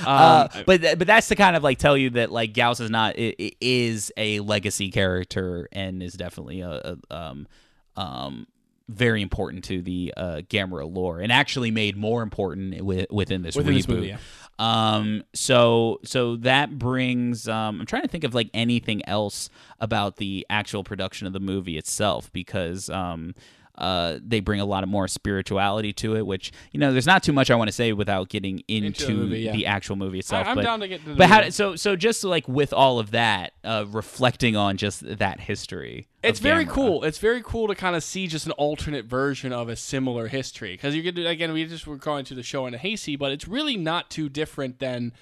Um, uh, but th- but that's to kind of like tell you that like Gyaos is not i i is a legacy character and is definitely a, a um um very important to the uh, Gamera lore and actually made more important wi- within this Within reboot. this movie, yeah. Um, so so that brings. Um, I'm trying to think of like anything else about the actual production of the movie itself because um, uh, they bring a lot of more spirituality to it, which you know, there's not too much I want to say without getting into, Into the movie, yeah. the actual movie itself. I, am but, down to get. To the but how? So so just like with all of that, uh, reflecting on just that history. It's very Gamera. cool. It's very cool to kind of see just an alternate version of a similar history because you could again we just were going to the show in a Heisei, but it's really not too different than.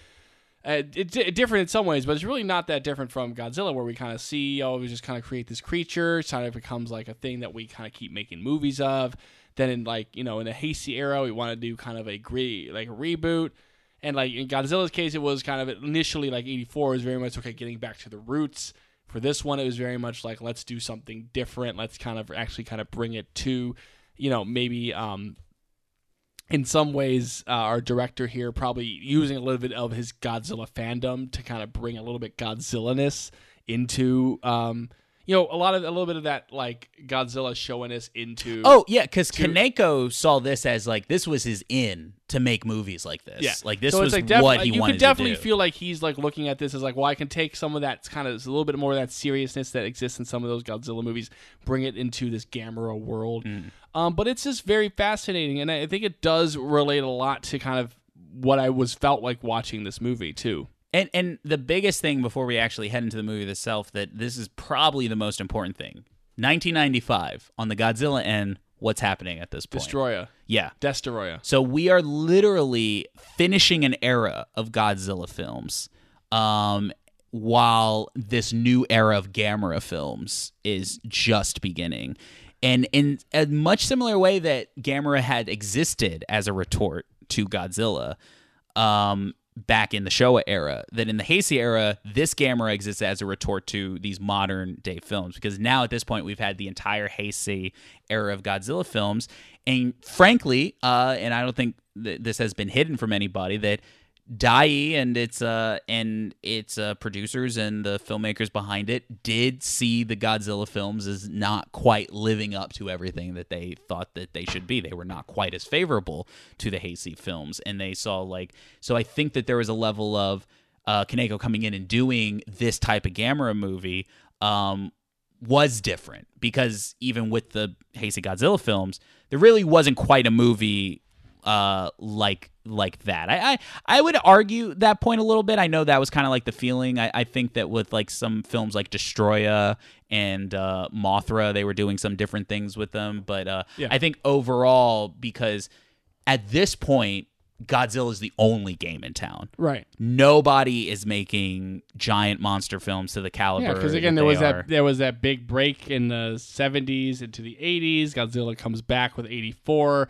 Uh, it's di- different in some ways, but it's really not that different from Godzilla, where we kind of see, oh, we just kind of create this creature, it kind of becomes like a thing that we kind of keep making movies of. Then in like you know in the Heisei era, we want to do kind of a gritty like a reboot, and like in Godzilla's case, it was kind of initially like '84 was very much okay, getting back to the roots. For this one, it was very much like let's do something different. Let's kind of actually kind of bring it to, you know, maybe um, in some ways, uh, our director here probably using a little bit of his Godzilla fandom to kind of bring a little bit Godzilla ness into, um, you know, a lot of a little bit of that like Godzilla showing us into. Oh yeah, because to- Kaneko saw this as like this was his in to make movies like this. Yeah, like this so was like def- what he you wanted could definitely to do. feel like he's like looking at this as like, well, I can take some of that kind of a little bit more of that seriousness that exists in some of those Godzilla movies, bring it into this Gamera world. Mm. Um, but it's just very fascinating, and I think it does relate a lot to kind of what I was felt like watching this movie too. And and the biggest thing before we actually head into the movie itself that this is probably the most important thing. 1995 on the Godzilla end. What's happening at this point? Destroya, Yeah. Destoroya. So we are literally finishing an era of Godzilla films, um, while this new era of Gamera films is just beginning. And in a much similar way that Gamera had existed as a retort to Godzilla, um, back in the Showa era, that in the Heisei era, this Gamera exists as a retort to these modern day films. Because now at this point, we've had the entire Heisei era of Godzilla films. And frankly, uh, and I don't think that this has been hidden from anybody, that Dai and its uh and its uh, producers and the filmmakers behind it did see the Godzilla films as not quite living up to everything that they thought that they should be. They were not quite as favorable to the Heisei films, and they saw like so. I think that there was a level of uh, Kaneko coming in and doing this type of Gamera movie um, was different because even with the Heisei Godzilla films, there really wasn't quite a movie uh like like that. I, I I would argue that point a little bit. I know that was kind of like the feeling. I, I think that with like some films like Destroya and uh, Mothra, they were doing some different things with them. But uh, Yeah. I think overall, because at this point, Godzilla is the only game in town. Right. Nobody is making giant monster films to the caliber. Yeah, because again, there was they that there was that big break in the '70s into the '80s. Godzilla comes back with '84,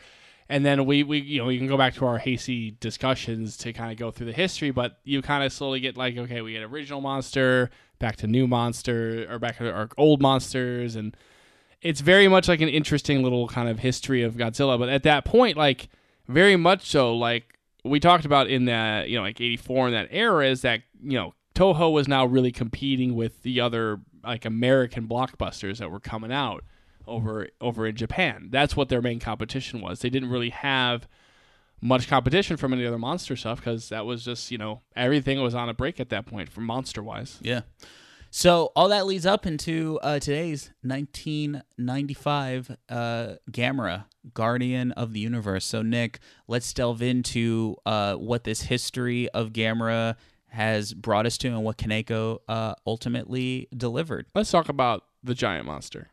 and then we we you know you can go back to our Heisei discussions to kind of go through the history, but you kind of slowly get like, okay, we get original monster, back to new monster, or back to our old monsters, and it's very much like an interesting little kind of history of Godzilla. But at that point, like very much so, like we talked about in that you know like '84 in that era, is that you know Toho was now really competing with the other like American blockbusters that were coming out over over in Japan. That's what their main competition was. They didn't really have much competition from any other monster stuff because that was just you know everything was on a break at that point from monster wise. Yeah. So all that leads up into uh, today's 1995 uh, Gamera, Guardian of the Universe. So Nick, let's delve into uh, what this history of Gamera has brought us to and what Kaneko uh, ultimately delivered. Let's talk about the giant monster.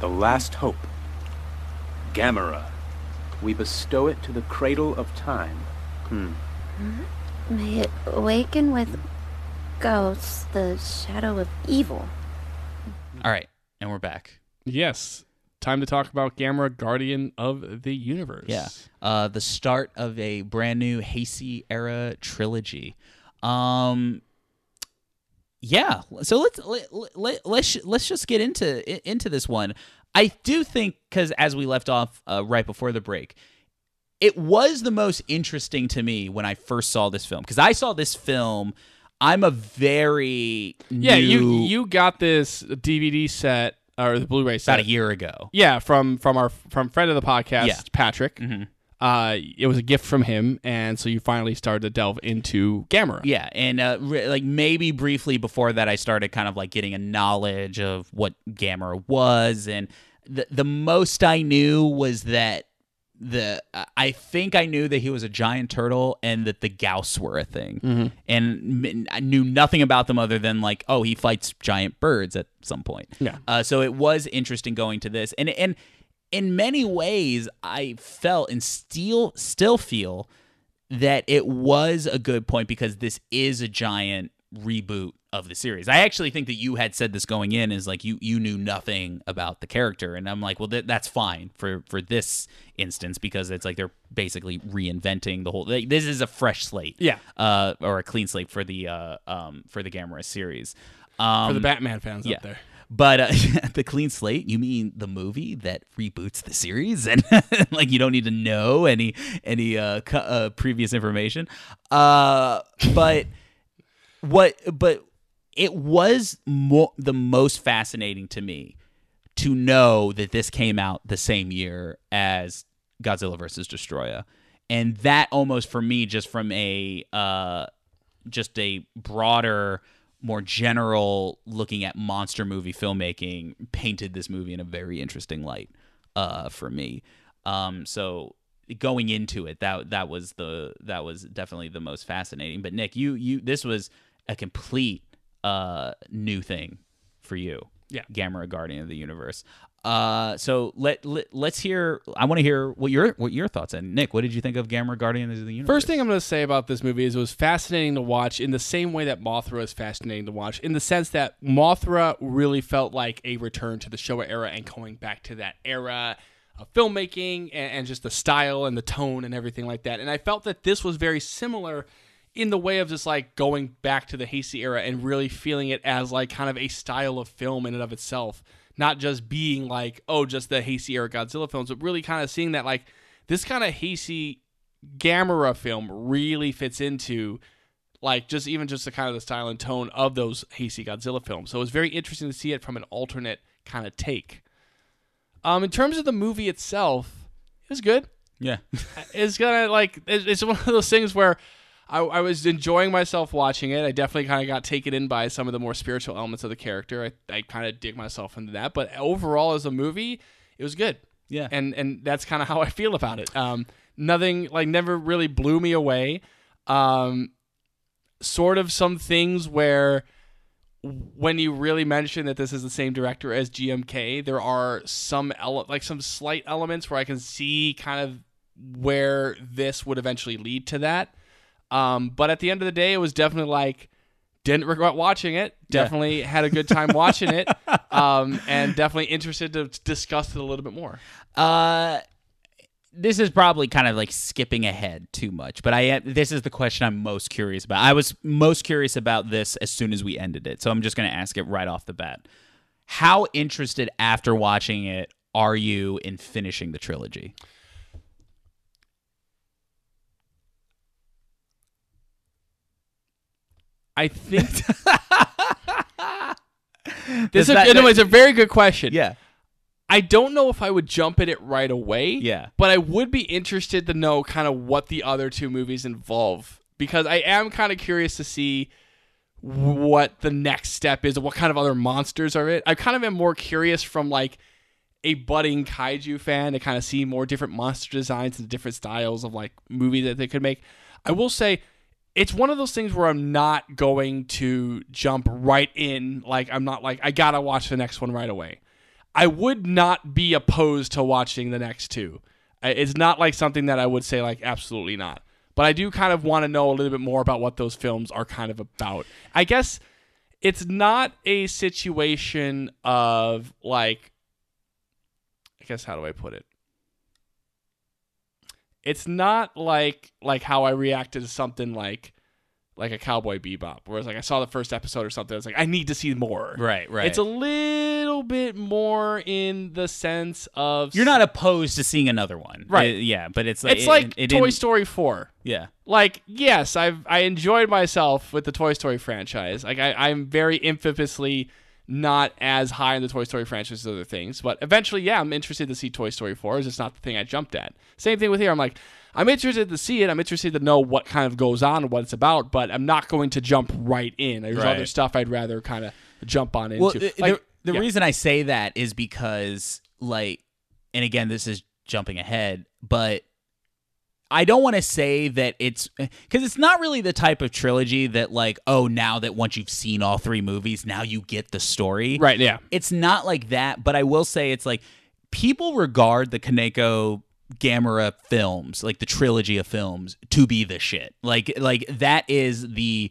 The last hope. Gamera. We bestow it to the cradle of time. Hmm. May it awaken with ghosts, the shadow of evil. All right, and we're back. Yes, time to talk about Gamera, Guardian of the Universe. Yeah. Uh, the start of a brand new Heisei era trilogy. Um, yeah. So let's let, let, let's let's just get into into this one. I do think because as we left off uh, right before the break, it was the most interesting to me when I first saw this film because I saw this film. I'm a very Yeah, you new- you got this DVD set or the Blu-ray set about a year ago. Yeah, from from our from friend of the podcast, Yeah. Patrick. Mhm. Uh, it was a gift from him, and so you finally started to delve into Gamera. Yeah, and uh, re- like maybe briefly before that, I started kind of like getting a knowledge of what Gamera was, and the the most I knew was that the I think I knew that he was a giant turtle and that the Gyaos were a thing, and m- I knew nothing about them other than like, oh, he fights giant birds at some point. Yeah. Uh, so it was interesting going to this, and and in many ways, I felt and still still feel that it was a good point because this is a giant reboot of the series. I actually think that you had said this going in is like you you knew nothing about the character and I'm like, well th- that's fine for for this instance because it's like they're basically reinventing the whole like, this is a fresh slate. Yeah. Uh or a clean slate for the uh um for the Gamera series. Um For the Batman fans yeah. out there. But uh, the clean slate, you mean the movie that reboots the series, and like you don't need to know any any uh, cu- uh previous information. Uh, but what? But it was mo- the most fascinating to me to know that this came out the same year as Godzilla versus Destroya, and that almost for me, just from a uh, just a broader, more general looking at monster movie filmmaking, painted this movie in a very interesting light uh, for me. Um, so going into it, that that was the that was definitely the most fascinating. But Nick, you you this was a complete uh, new thing for you. Yeah. Gamera Guardian of the Universe. Uh, so let, let let's hear. I want to hear what your what your thoughts and Nick. What did you think of Gamera Guardian of the Universe? First thing I'm going to say about this movie is it was fascinating to watch in the same way that Mothra is fascinating to watch, in the sense that Mothra really felt like a return to the Showa era and going back to that era of filmmaking and, and just the style and the tone and everything like that. And I felt that this was very similar in the way of just like going back to the Heisei era and really feeling it as like kind of a style of film in and of itself. Not just being like, oh, just the Heisei era Godzilla films, but really kind of seeing that like this kind of Heisei Gamera film really fits into like just even just the kind of the style and tone of those Heisei Godzilla films. So it was very interesting to see it from an alternate kind of take. Um, in terms of the movie itself, it was good. yeah, It's gonna like it's it's one of those things where I, I was enjoying myself watching it. I definitely kind of got taken in by some of the more spiritual elements of the character. I, I kind of dig myself into that. But overall, as a movie, it was good yeah, and and that's kind of how I feel about it. Um, nothing like never really blew me away. Um, sort of some things where when you really mention that this is the same director as GMK, there are some ele- like some slight elements where I can see kind of where this would eventually lead to that. Um, but at the end of the day, it was definitely like didn't regret watching it. Yeah. Definitely had a good time watching it, um, and definitely interested to discuss it a little bit more. Uh, this is probably kind of like skipping ahead too much, but I am. This is the question I'm most curious about. I was most curious about this as soon as we ended it, so I'm just going to ask it right off the bat. How interested after watching it are you in finishing the trilogy? I think this is that- a, no, it's a very good question. Yeah, I don't know if I would jump at it right away. Yeah. But I would be interested to know kind of what the other two movies involve because I am kind of curious to see what the next step is, and what kind of other monsters are it. I kind of am more curious from like a budding kaiju fan to kind of see more different monster designs and different styles of like movies that they could make. I will say it's one of those things where I'm not going to jump right in. Like I'm not like I gotta watch the next one right away. I would not be opposed to watching the next two. It's not like something that I would say like absolutely not. But I do kind of want to know a little bit more about what those films are kind of about. I guess it's not a situation of like I guess how do I put it? It's not like like how I reacted to something like like a Cowboy Bebop, whereas like I saw the first episode or something, I was like, I need to see more. right, right. It's a little bit more in the sense of You're not opposed to seeing another one, Right. Uh, yeah, but it's like It's it- like it Toy Story four. Yeah, Like yes, I've I enjoyed myself with the Toy Story franchise. Like I, I'm very infamously not as high in the Toy Story franchise as other things. But eventually, yeah, I'm interested to see Toy Story 4. It's just not the thing I jumped at. Same thing with here. I'm like, I'm interested to see it. I'm interested to know what kind of goes on and what it's about, but I'm not going to jump right in. There's Right. other stuff I'd rather kind of jump on into. Well, the, Like, the, the yeah. reason I say that is because, like, and again, this is jumping ahead, but I don't want to say that it's because it's not really the type of trilogy that, like, oh, now that once you've seen all three movies, now you get the story. Right, yeah. It's not like that, but I will say it's like people regard the Kaneko Gamera films, like the trilogy of films, to be the shit. Like like that is the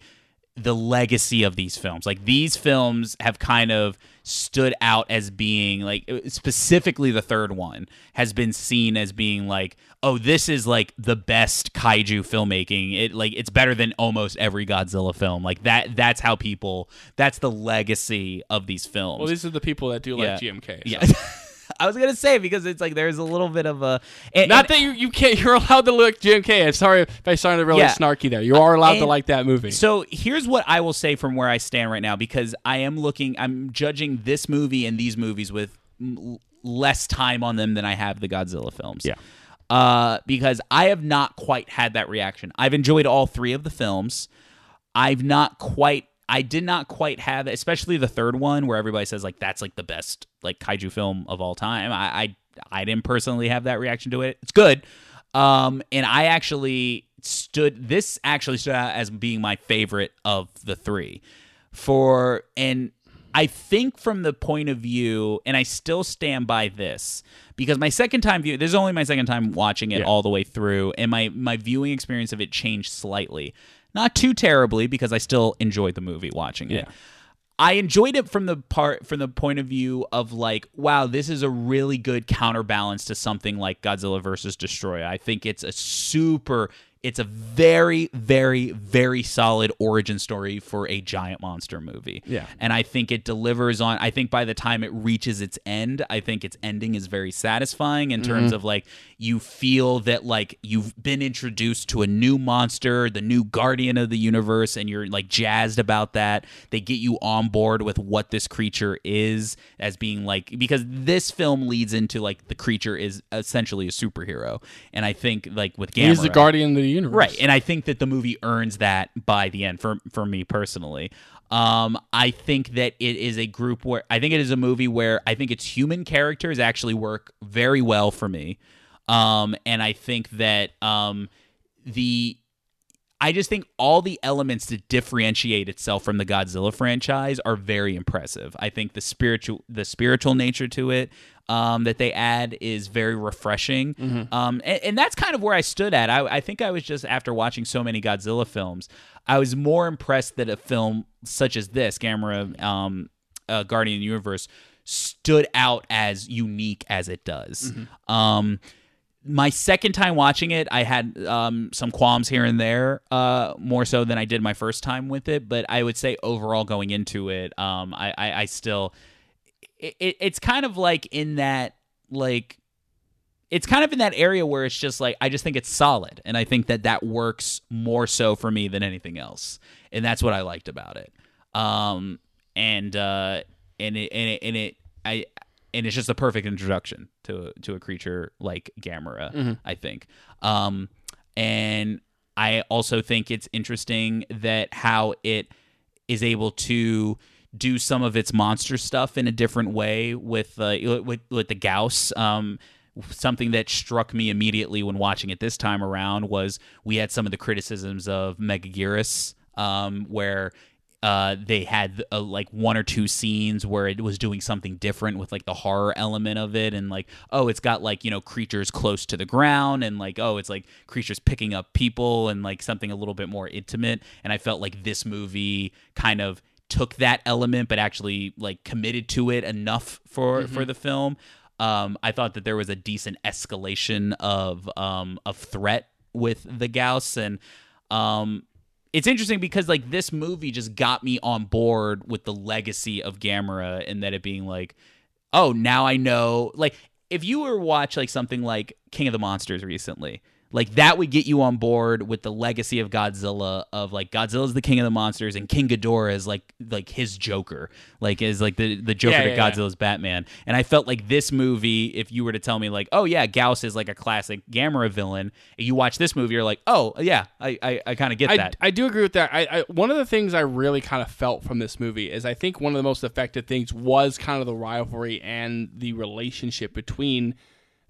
the legacy of these films. Like these films have kind of stood out as being like specifically the third one has been seen as being like oh this is like the best kaiju filmmaking it like it's better than almost every Godzilla film like that that's how people that's the legacy of these films Well, these are the people that do like Yeah. GMK. so. yeah I was gonna say because it's like there's a little bit of a and- Not and- that you, you can't. You're allowed to look GMK. I'm sorry if I sounded really Yeah. snarky there. You are allowed to like that movie. So here's what I will say from where I stand right now because I am looking, I'm judging this movie and these movies with m- less time on them than I have the Godzilla films. Yeah. Uh, because I have not quite had that reaction. I've enjoyed all three of the films. I've not quite. I did not quite have, especially the third one, where everybody says like that's like the best like kaiju film of all time. I I, I didn't personally have that reaction to it. It's good, um, and I actually stood. This actually stood out as being my favorite of the three. For and I think from the point of view, and I still stand by this because my second time view. This is only my second time watching it Yeah. all the way through, and my my viewing experience of it changed slightly. Not too terribly because I still enjoyed the movie watching it. I enjoyed it from the part from the point of view of like, wow, this is a really good counterbalance to something like Godzilla versus Destoroyah. I think it's a super it's a very, very, very solid origin story for a giant monster movie. Yeah. And I think it delivers on I think by the time it reaches its end, I think its ending is very satisfying in terms mm-hmm. of like you feel that like you've been introduced to a new monster, the new guardian of the universe, and you're like jazzed about that. They get you on board with what this creature is as being like because this film leads into like the creature is essentially a superhero. And I think like with Gamera, He's the guardian of the universe. Right, and I think that the movie earns that by the end for for me personally. Um, I think that it is a group where I think it is a movie where I think its human characters actually work very well for me. Um, and I think that um, the I just think all the elements to differentiate itself from the Godzilla franchise are very impressive. I think the spiritual the spiritual nature to it um, that they add is very refreshing, um, and, and that's kind of where I stood at. I, I think I was just after watching so many Godzilla films, I was more impressed that a film such as this, Gamera, um, uh, Guardian Universe, stood out as unique as it does. Um, my second time watching it, I had um, some qualms here and there, uh, more so than I did my first time with it. But I would say overall, going into it, um, I, I, I still, it, it, it's kind of like in that like. It's kind of in that area where it's just like I just think it's solid, and I think that that works more so for me than anything else, and that's what I liked about it. Um, and uh, and it and it, and it I and it's just a perfect introduction to to a creature like Gamera, I think. Um, and I also think it's interesting that how it is able to do some of its monster stuff in a different way with uh, with with the Gyaos. Um, something that struck me immediately when watching it this time around was we had some of the criticisms of Megaguirus, um, where uh, they had uh, like one or two scenes where it was doing something different with like the horror element of it and like oh it's got like you know creatures close to the ground and like oh it's like creatures picking up people and like something a little bit more intimate and i felt like this movie kind of took that element but actually like committed to it enough for for the film um, I thought that there was a decent escalation of um, of threat with the Gyaos, and um, it's interesting because like this movie just got me on board with the legacy of Gamera, and that it being like, oh, now I know. Like, if you were watch like something like King of the Monsters recently, Like that would get you on board with the legacy of Godzilla of like Godzilla's the king of the monsters and King Ghidorah is like like his Joker, like is like the the Joker Yeah, to yeah, yeah. Godzilla's Batman. And I felt like this movie, if you were to tell me like, oh yeah, Gyaos is like a classic Gamera villain, and you watch this movie, you're like, oh yeah, I I, I kind of get I, that. I do agree with that. I, I one of the things I really kind of felt from this movie is I think one of the most effective things was kind of the rivalry and the relationship between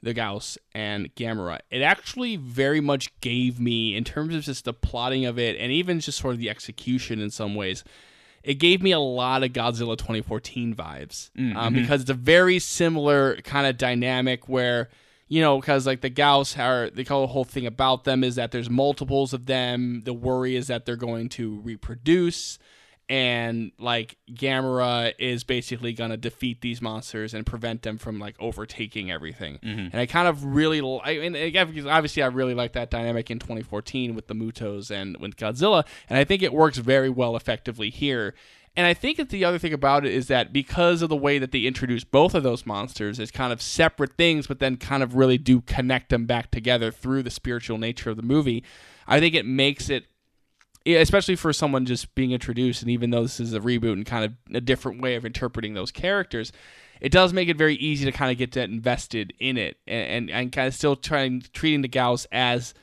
the Gyaos and Gamera. It actually very much gave me, in terms of just the plotting of it and even just sort of the execution in some ways, it gave me a lot of Godzilla 2014 vibes um, because it's a very similar kind of dynamic where you know because like the Gyaos are the whole thing about them is that there's multiples of them. The worry is that they're going to reproduce. And like Gamera is basically gonna defeat these monsters and prevent them from like overtaking everything. Mm-hmm. And I kind of really, I mean, again, because obviously I really like that dynamic in 2014 with the Mutos and with Godzilla, and I think it works very well effectively here. And I think that the other thing about it is that because of the way that they introduce both of those monsters as kind of separate things, but then kind of really do connect them back together through the spiritual nature of the movie, I think it makes it especially for someone just being introduced, and even though this is a reboot and kind of a different way of interpreting those characters, it does make it very easy to kind of get that invested in it, and and, and kind of still trying treating the Gyaos as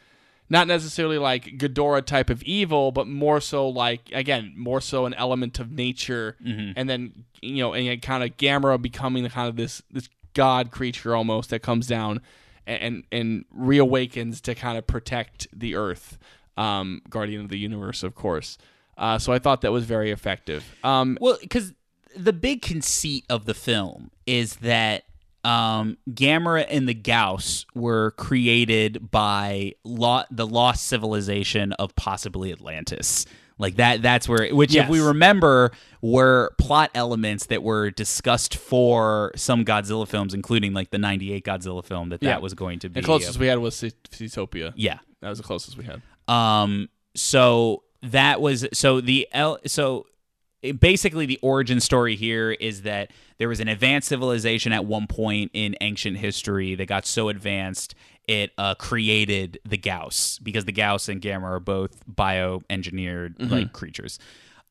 not necessarily like Ghidorah type of evil, but more so like again, more so an element of nature, mm-hmm. and then you know, and kind of Gamera becoming the kind of this this god creature almost that comes down and and reawakens to kind of protect the Earth um, Guardian of the Universe, of course. Uh, so I thought that was very effective. Um, Well, because the big conceit of the film is that um, Gamera and the Gyaos were created by lo- the lost civilization of possibly Atlantis. Like that. That's where, which, if we remember, were plot elements that were discussed for some Godzilla films, including like the '98 Godzilla film. That Yeah. that was going to be the closest we had was Zootopia. yeah. That was the closest we had. Um, so that was so the L so it- basically the origin story here is that there was an advanced civilization at one point in ancient history that got so advanced it uh, created the Gyaos because the Gyaos and Gamera are both bioengineered like creatures.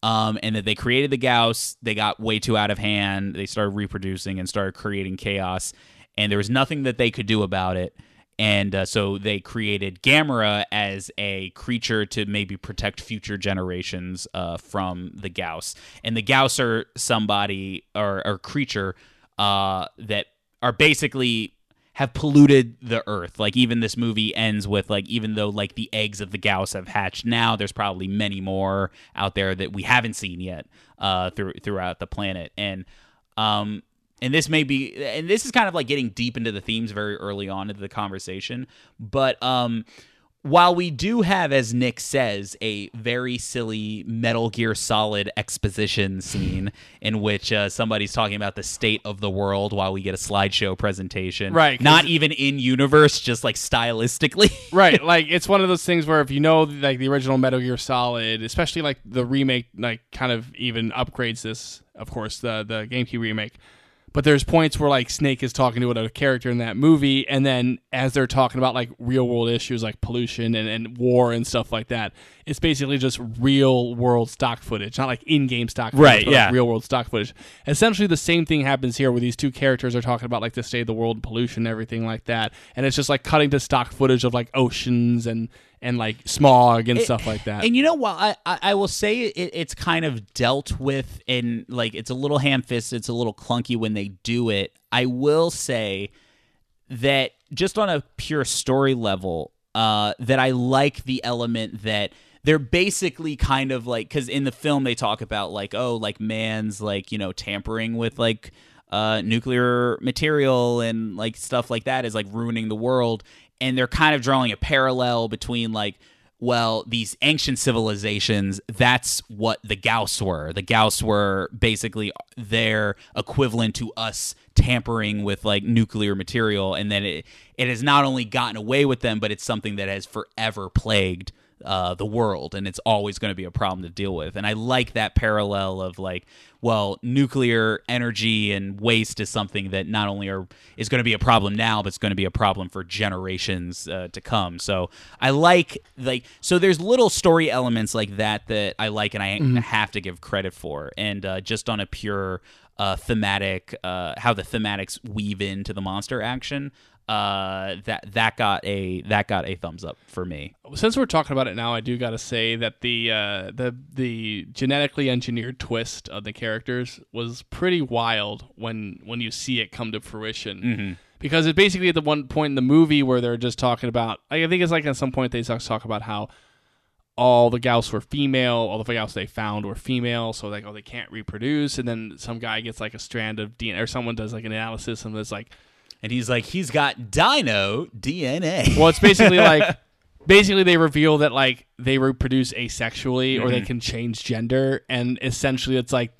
Um, and that they created the Gyaos, they got way too out of hand. They started reproducing and started creating chaos, and there was nothing that they could do about it. And uh, so they created Gamera as a creature to maybe protect future generations uh, from the Gyaos. And the Gyaos are somebody or, or creature uh, that are basically have polluted the earth. Like even this movie ends with like even though like the eggs of the Gyaos have hatched now, there's probably many more out there that we haven't seen yet uh, through throughout the planet. And um, and this may be and this is kind of like getting deep into the themes very early on into the conversation but um while we do have as nick says a very silly metal gear solid exposition scene in which uh, somebody's talking about the state of the world while we get a slideshow presentation right not even in universe just like stylistically. Right like it's one of those things where if you know like the original metal gear solid especially like the remake like kind of even upgrades this of course the the gamecube remake but there's points where like snake is talking to another character in that movie and then as they're talking about like real world issues like pollution and, and war and stuff like that it's basically just real world stock footage not like in-game stock footage, Right, but, like, yeah. real world stock footage essentially the same thing happens here where these two characters are talking about like the state of the world pollution and everything like that and it's just like cutting to stock footage of like oceans and and like smog and stuff like that And you know what? I, I, I will say it, it's kind of dealt with, in like it's a little ham fisted, it's a little clunky when they do it. I will say that just on a pure story level, uh, that I like the element that they're basically kind of like because in the film they talk about like oh like man's like you know tampering with like uh, nuclear material and like stuff like that is like ruining the world. And they're kind of drawing a parallel between like well these ancient civilizations that's what the gyaos were. The gyaos were basically their equivalent to us tampering with like nuclear material. And then it it has not only gotten away with them but it's something that has forever plagued uh, the world, and it's always going to be a problem to deal with. And I like that parallel of like, well, nuclear energy and waste is something that not only are is going to be a problem now, but it's going to be a problem for generations uh, to come. So I like like so there's little story elements like that that I like, and I have to give credit for. And uh, just on a pure uh, thematic, uh, how the thematics weave into the monster action. Uh, that that got a that got a thumbs up for me. Since we're talking about it now, I do got to say that the uh, the the genetically engineered twist of the characters was pretty wild when when you see it come to fruition. Because it's basically at the one point in the movie where they're just talking about. I think it's like at some point they talk talk about how all the Gyaos were female, all the Gyaos they found were female, so like oh they can't reproduce, and then some guy gets like a strand of DNA, or someone does like an analysis and it's like And he's like, he's got dino DNA. Well, it's basically like basically they reveal that like they reproduce asexually or they Mm-hmm. can change gender and essentially it's like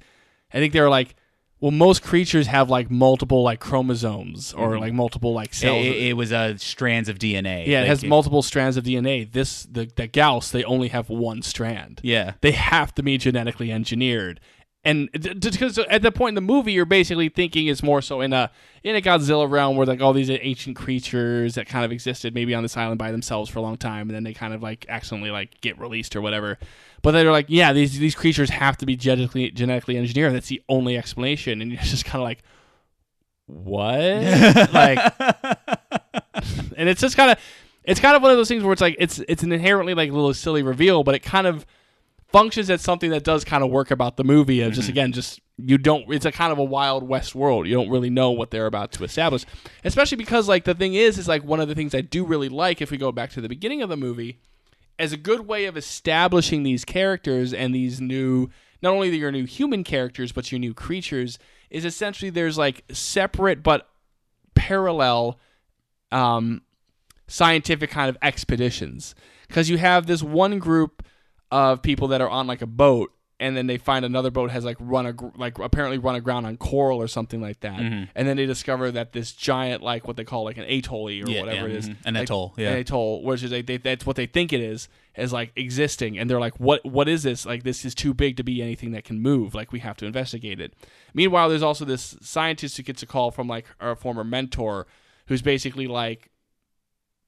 I think they're like well most creatures have like multiple like chromosomes or like multiple like Mm-hmm. It, cells. it- it was uh, strands of DNA. yeah, it Like, has multiple strands of DNA. This the the Gyaos they only have one strand. Yeah. They have to be genetically engineered. And because at the point in the movie, you're basically thinking it's more so in a in a Godzilla realm where like all these ancient creatures that kind of existed maybe on this island by themselves for a long time, and then they kind of like accidentally like get released or whatever. But they're like, yeah, these these creatures have to be genetically genetically engineered. That's the only explanation, and you're just kind of like, what? like, and it's just kind of it's kind of one of those things where it's like it's it's an inherently like little silly reveal, but it kind of functions as something that does kind of work about the movie of just again just you don't it's a kind of a wild west world. You don't really know what they're about to establish. Especially because like the thing is is like one of the things i do really like if we go back to the beginning of the movie as a good way of establishing these characters and these new not only your new human characters but your new creatures is essentially there's like separate but parallel um, scientific kind of expeditions. Because you have this one group of people that are on like a boat and then they find another boat has like run a like apparently run aground on coral or something like that. And then they discover that this giant like what they call like an atoll or Yeah, whatever yeah, it is. mhm. An like, atoll, yeah. an atoll which is like they, that's what they think it is is like existing. And they're like what what is this? Like this is too big to be anything that can move. Like we have to investigate it. Meanwhile there's also this scientist who gets a call from like our former mentor who's basically like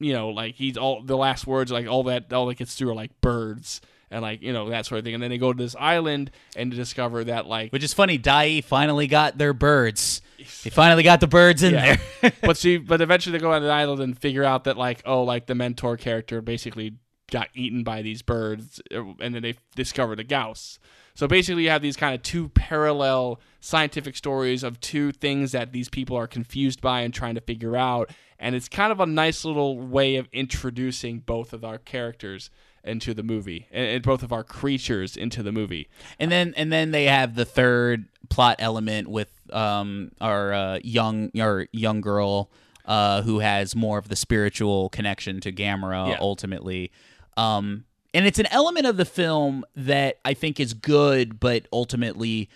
you know, like he's all the last words, like all that, all that gets through are like birds and like you know that sort of thing. And then they go to this island and discover that like, Which is funny. Dai finally got their birds. They finally got the birds in Yeah. there. but see, but eventually they go on the island and figure out that like, oh, like the mentor character basically got eaten by these birds, uh, and then they discover the Gyaos. So basically, you have these kind of two parallel scientific stories of two things that these people are confused by and trying to figure out. And it's kind of a nice little way of introducing both of our characters into the movie and, and both of our creatures into the movie. and then and then they have the third plot element with um our uh, young our young girl uh who has more of the spiritual connection to Gamera Yeah. ultimately. Um and it's an element of the film that I think is good but ultimately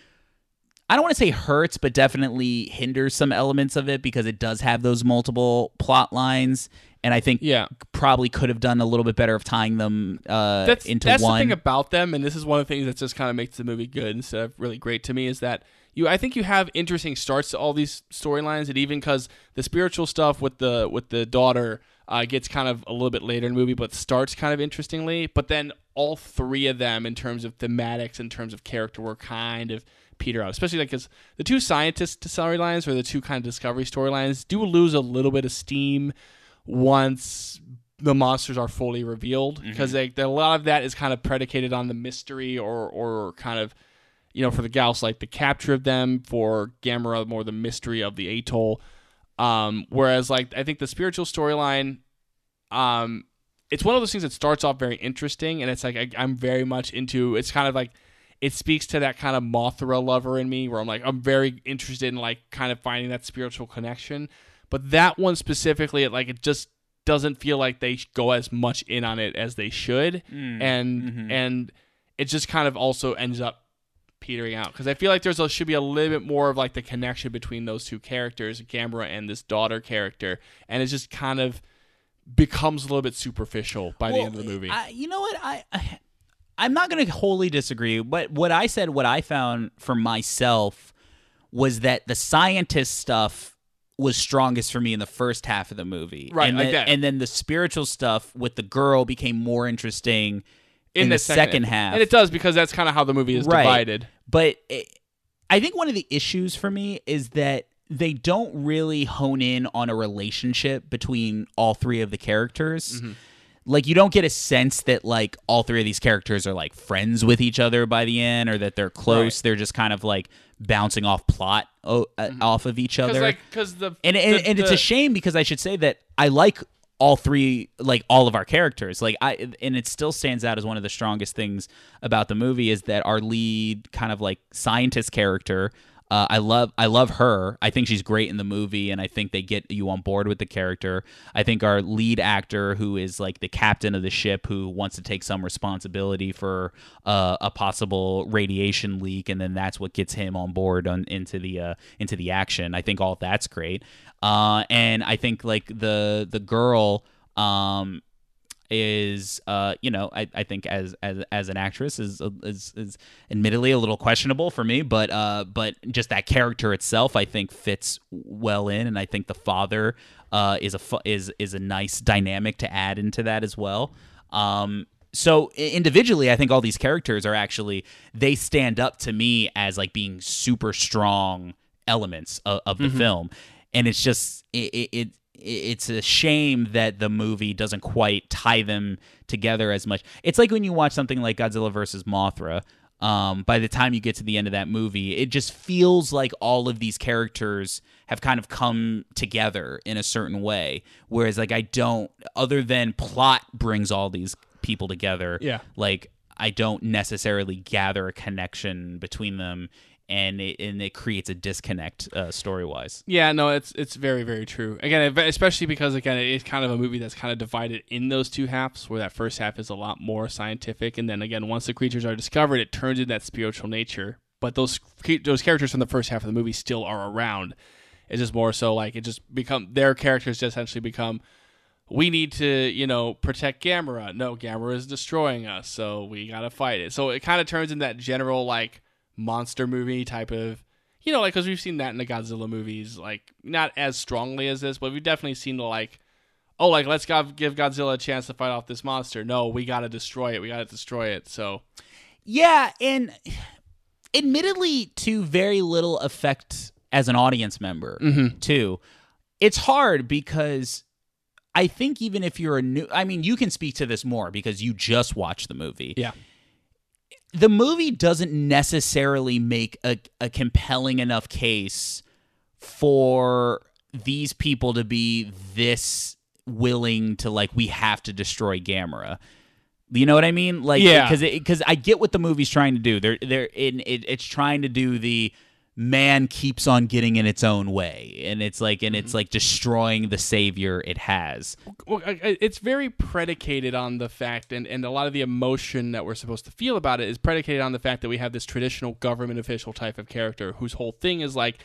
I don't want to say hurts, but definitely hinders some elements of it because it does have those multiple plot lines, and I think Yeah. probably could have done a little bit better of tying them uh, that's into that's one. the thing about them, and this is one of the things that just kind of makes the movie good instead of really great to me is that you I think you have interesting starts to all these storylines, and even because the spiritual stuff with the with the daughter uh, gets kind of a little bit later in the movie, but starts kind of interestingly. But then all three of them, in terms of thematics, in terms of character, were kind of peter out, especially like because the two scientist storylines or the two kind of discovery storylines do lose a little bit of steam once the monsters are fully revealed because like a lot of that is kind of predicated on the mystery or or kind of you know for the Gyaos like the capture of them for Gamera more the mystery of the atoll. Um whereas like I think the spiritual storyline um it's one of those things that starts off very interesting and it's like I, I'm very much into it's kind of like it speaks to that kind of Mothra lover in me where I'm like I'm very interested in like kind of finding that spiritual connection but that one specifically it like it just doesn't feel like they go as much in on it as they should mm, and mm-hmm. and it just kind of also ends up petering out because I feel like there's a, should be a little bit more of like the connection between those two characters, Gamera and this daughter character, and it just kind of becomes a little bit superficial by the end of the movie. I, you know what? I, I I'm not going to wholly disagree, but what I said, what I found for myself was that the scientist stuff was strongest for me in the first half of the movie, Right, And like then, and then the spiritual stuff with the girl became more interesting in, the the second, half, and it does because that's kind of how the movie is Right. divided. But it, I think one of the issues for me is that they don't really hone in on a relationship between all three of the characters. Mm-hmm. Like you don't get a sense that like all three of these characters are like friends with each other by the end, or that they're close. Right. They're just kind of like bouncing off plot o- uh, off of each Because other. like because the and and, the- and it's the- a shame because I should say that I like all three like all of our characters like I and it still stands out as one of the strongest things about the movie is that our lead kind of like scientist character uh, I love I love her. I think she's great in the movie, and I think they get you on board with the character. I think our lead actor, who is like the captain of the ship, who wants to take some responsibility for uh, a possible radiation leak, and then that's what gets him on board on into the uh, into the action. I think all that's great, uh, and I think like the the girl. Um, is uh you know I, I think as as as an actress is is is admittedly a little questionable for me but uh but just that character itself I think fits well in and I think the father uh is a fu- is is a nice dynamic to add into that as well. Um so individually i think all these characters are actually they stand up to me as like being super strong elements of, of the film. And it's just it, it, it it's a shame that the movie doesn't quite tie them together as much it's like when you watch something like godzilla versus mothra um, by the time you get to the end of that movie, it just feels like all of these characters have kind of come together in a certain way. Whereas, like, I don't, other than plot brings all these people together. Yeah. Like, I don't necessarily gather a connection between them, and it and it creates a disconnect uh, story wise. Yeah, no, it's it's very very true. Again, especially because again, it's kind of a movie that's kind of divided in those two halves, where that first half is a lot more scientific, and then again, once the creatures are discovered, it turns into that spiritual nature. But those those characters from the first half of the movie still are around. It's just more so like it just become their characters just essentially become. We need to, you know, protect Gamera. No, Gamera is destroying us, so we gotta fight it. So it kind of turns in that general like monster movie type of you know, like because we've seen that in the Godzilla movies, like not as strongly as this, but we've definitely seen the like, oh, like let's go- give Godzilla a chance to fight off this monster. No, we got to destroy it. We got to destroy it. So Yeah, and admittedly, to very little effect as an audience member, mm-hmm. too. It's hard because I think even if you're a new, I mean, you can speak to this more because you just watched the movie. yeah, The movie doesn't necessarily make a, a compelling enough case for these people to be this willing to like we have to destroy Gamera. You know what I mean? Like, Yeah. because because I get what the movie's trying to do. They're they're in it, it's trying to do the man keeps on getting in its own way, and it's like and it's mm-hmm. like destroying the savior it has. well, it's very predicated on the fact, and and a lot of the emotion that we're supposed to feel about it is predicated on the fact that we have this traditional government official type of character whose whole thing is like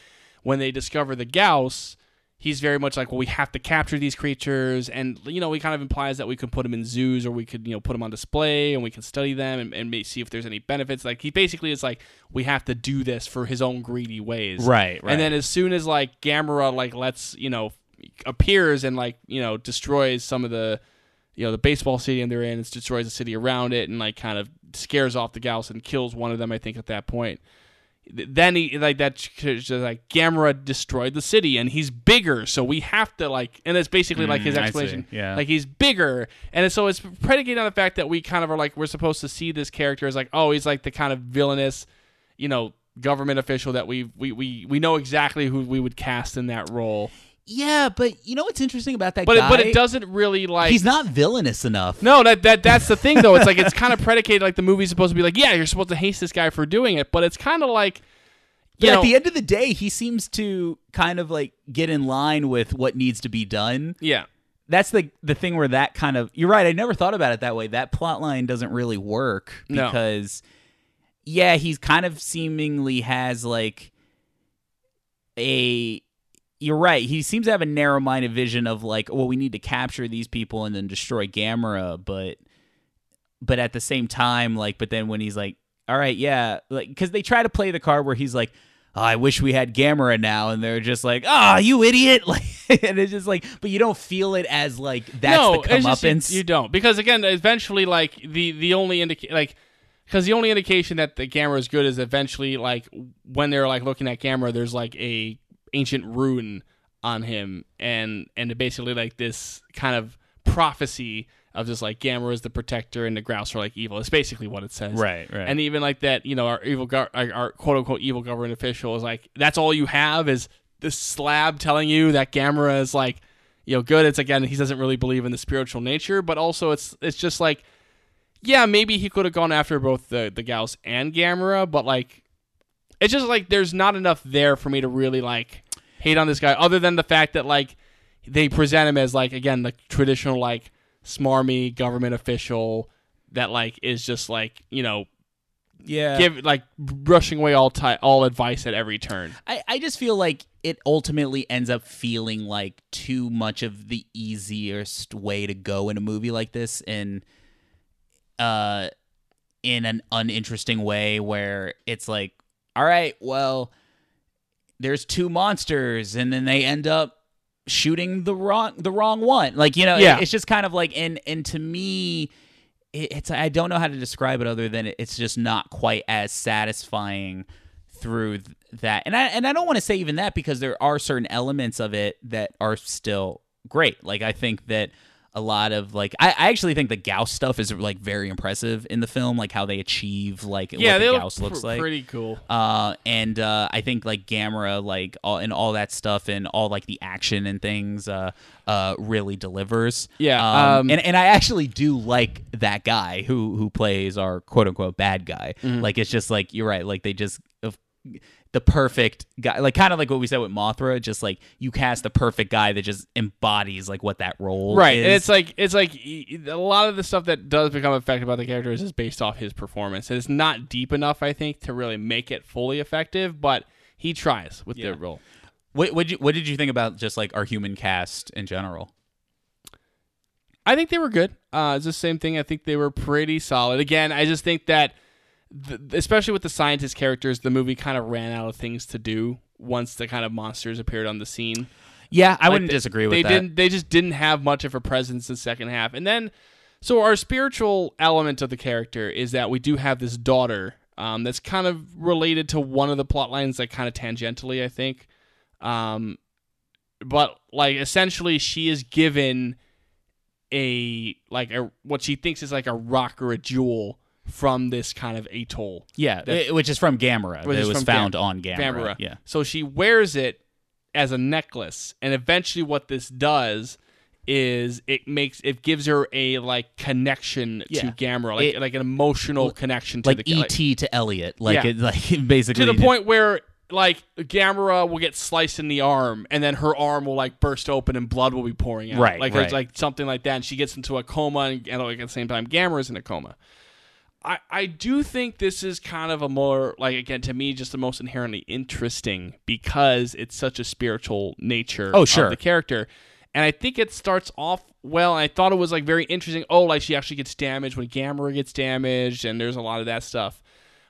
when they discover the Gyaos. He's very much like, well, we have to capture these creatures, and you know, he kind of implies that we could put them in zoos, or we could, you know, put them on display, and we can study them and, and see if there's any benefits. Like he basically is like, we have to do this for his own greedy ways, Right, right. And then as soon as like Gamera like lets you know appears and like you know destroys some of the you know the baseball stadium they're in, it destroys the city around it, and like kind of scares off the Gyaos and kills one of them. I think at that point then he like that like Gamera destroyed the city and he's bigger so we have to like and it's basically like his Mm, explanation. Yeah. like he's bigger and so it's predicated on the fact that we kind of are like we're supposed to see this character as like oh he's like the kind of villainous you know government official that we we we, we know exactly who we would cast in that role Yeah, but you know what's interesting about that but it, but it doesn't really like He's not villainous enough. no, that that that's the thing though. It's like it's kind of predicated like the movie's supposed to be like, yeah, you're supposed to hate this guy for doing it, but it's kind of like But you at the end of the day, he seems to kind of like get in line with what needs to be done. yeah. That's the the thing where that kind of you're right. I never thought about it that way. That plot line doesn't really work No. because yeah, he's kind of seemingly has like a you're right. He seems to have a narrow-minded vision of like, well, we need to capture these people and then destroy Gamera, but but at the same time, like, but then when he's like, all right, yeah, like, because they try to play the card where he's like, oh, I wish we had Gamera now, and they're just like, ah, you idiot, like, and it's just like, but you don't feel it as like that's no, the it's just you, comeuppance. you don't because again, eventually, like the the only indica- like because the only indication that the Gamera is good is eventually like when they're like looking at Gamera, there's like a ancient rune on him, and and basically like this kind of prophecy of just like Gamera is the protector and the Gyaos are like evil. It's basically what it says. Right, right. And even like that, you know, our evil, our, our quote unquote evil government official is like, that's all you have is this slab telling you that Gamera is like, you know, good. It's again, he doesn't really believe in the spiritual nature, but also it's it's just like, yeah, maybe he could have gone after both the the Gyaos and Gamera, but like, it's just like there's not enough there for me to really like hate on this guy, other than the fact that like they present him as like again the traditional like smarmy government official that like is just like you know yeah, give like brushing away all ti all advice at every turn. I, I just feel like it ultimately ends up feeling like too much of the easiest way to go in a movie like this and uh in an uninteresting way where it's like all right well there's two monsters and then they end up shooting the wrong the wrong one like you know it- Yeah. it's just kind of like and and to me it, it's I don't know how to describe it other than it, it's just not quite as satisfying through th- that. And I and I don't want to say even that because there are certain elements of it that are still great. Like I think that a lot of like I, I actually think the Gyaos stuff is like very impressive in the film, like how they achieve like Yeah, what the look Gyaos looks pr- like. pretty cool. Uh, and uh, I think like Gamera, like all and all that stuff, and all like the action and things, uh, uh, really delivers. Yeah, um, um, and and I actually do like that guy who who plays our quote unquote bad guy. Mm-hmm. Like it's just like you're right. Like they just the perfect guy, like kind of like what we said with Mothra. Just like you cast the perfect guy that just embodies like what that role Right, is. and it's like it's like a lot of the stuff that does become effective about the character is just based off his performance. And it's not deep enough, I think, to really make it fully effective. But he tries with Yeah. the role. what what you what did you think about just like our human cast in general? I think they were good. Uh, it's the same thing. I think they were pretty solid. Again, I just think that, th- especially with the scientist characters, the movie kind of ran out of things to do once the kind of monsters appeared on the scene. Yeah, I Like, wouldn't they- disagree with they that. didn't. They just didn't have much of a presence in the second half. And then, so our spiritual element of the character is that we do have this daughter um, that's kind of related to one of the plot lines, like kind of tangentially, I think. Um, but like essentially, she is given a like a what she thinks is like a rock or a jewel from this kind of atoll. Yeah, that- which is from Gamera. Which It was found Gam- on Gamera. Gamera. Yeah. So she wears it as a necklace, and eventually, what this does is it makes it gives her a like connection Yeah. to Gamera, like It- like an emotional connection to Like the ET to Elliot, like Yeah. it, like basically to the point where like Gamera will get sliced in the arm, and then her arm will like burst open and blood will be pouring out, Right, Like right. it's like something like that, and she gets into a coma, and, and like at the same time, Gamera's in a coma. I, I do think this is kind of a more like again to me just the most inherently interesting because it's such a spiritual nature Oh, sure. of the character. And I think it starts off well. And I thought it was like very interesting. Oh, like she actually gets damaged when Gamera gets damaged, and there's a lot of that stuff.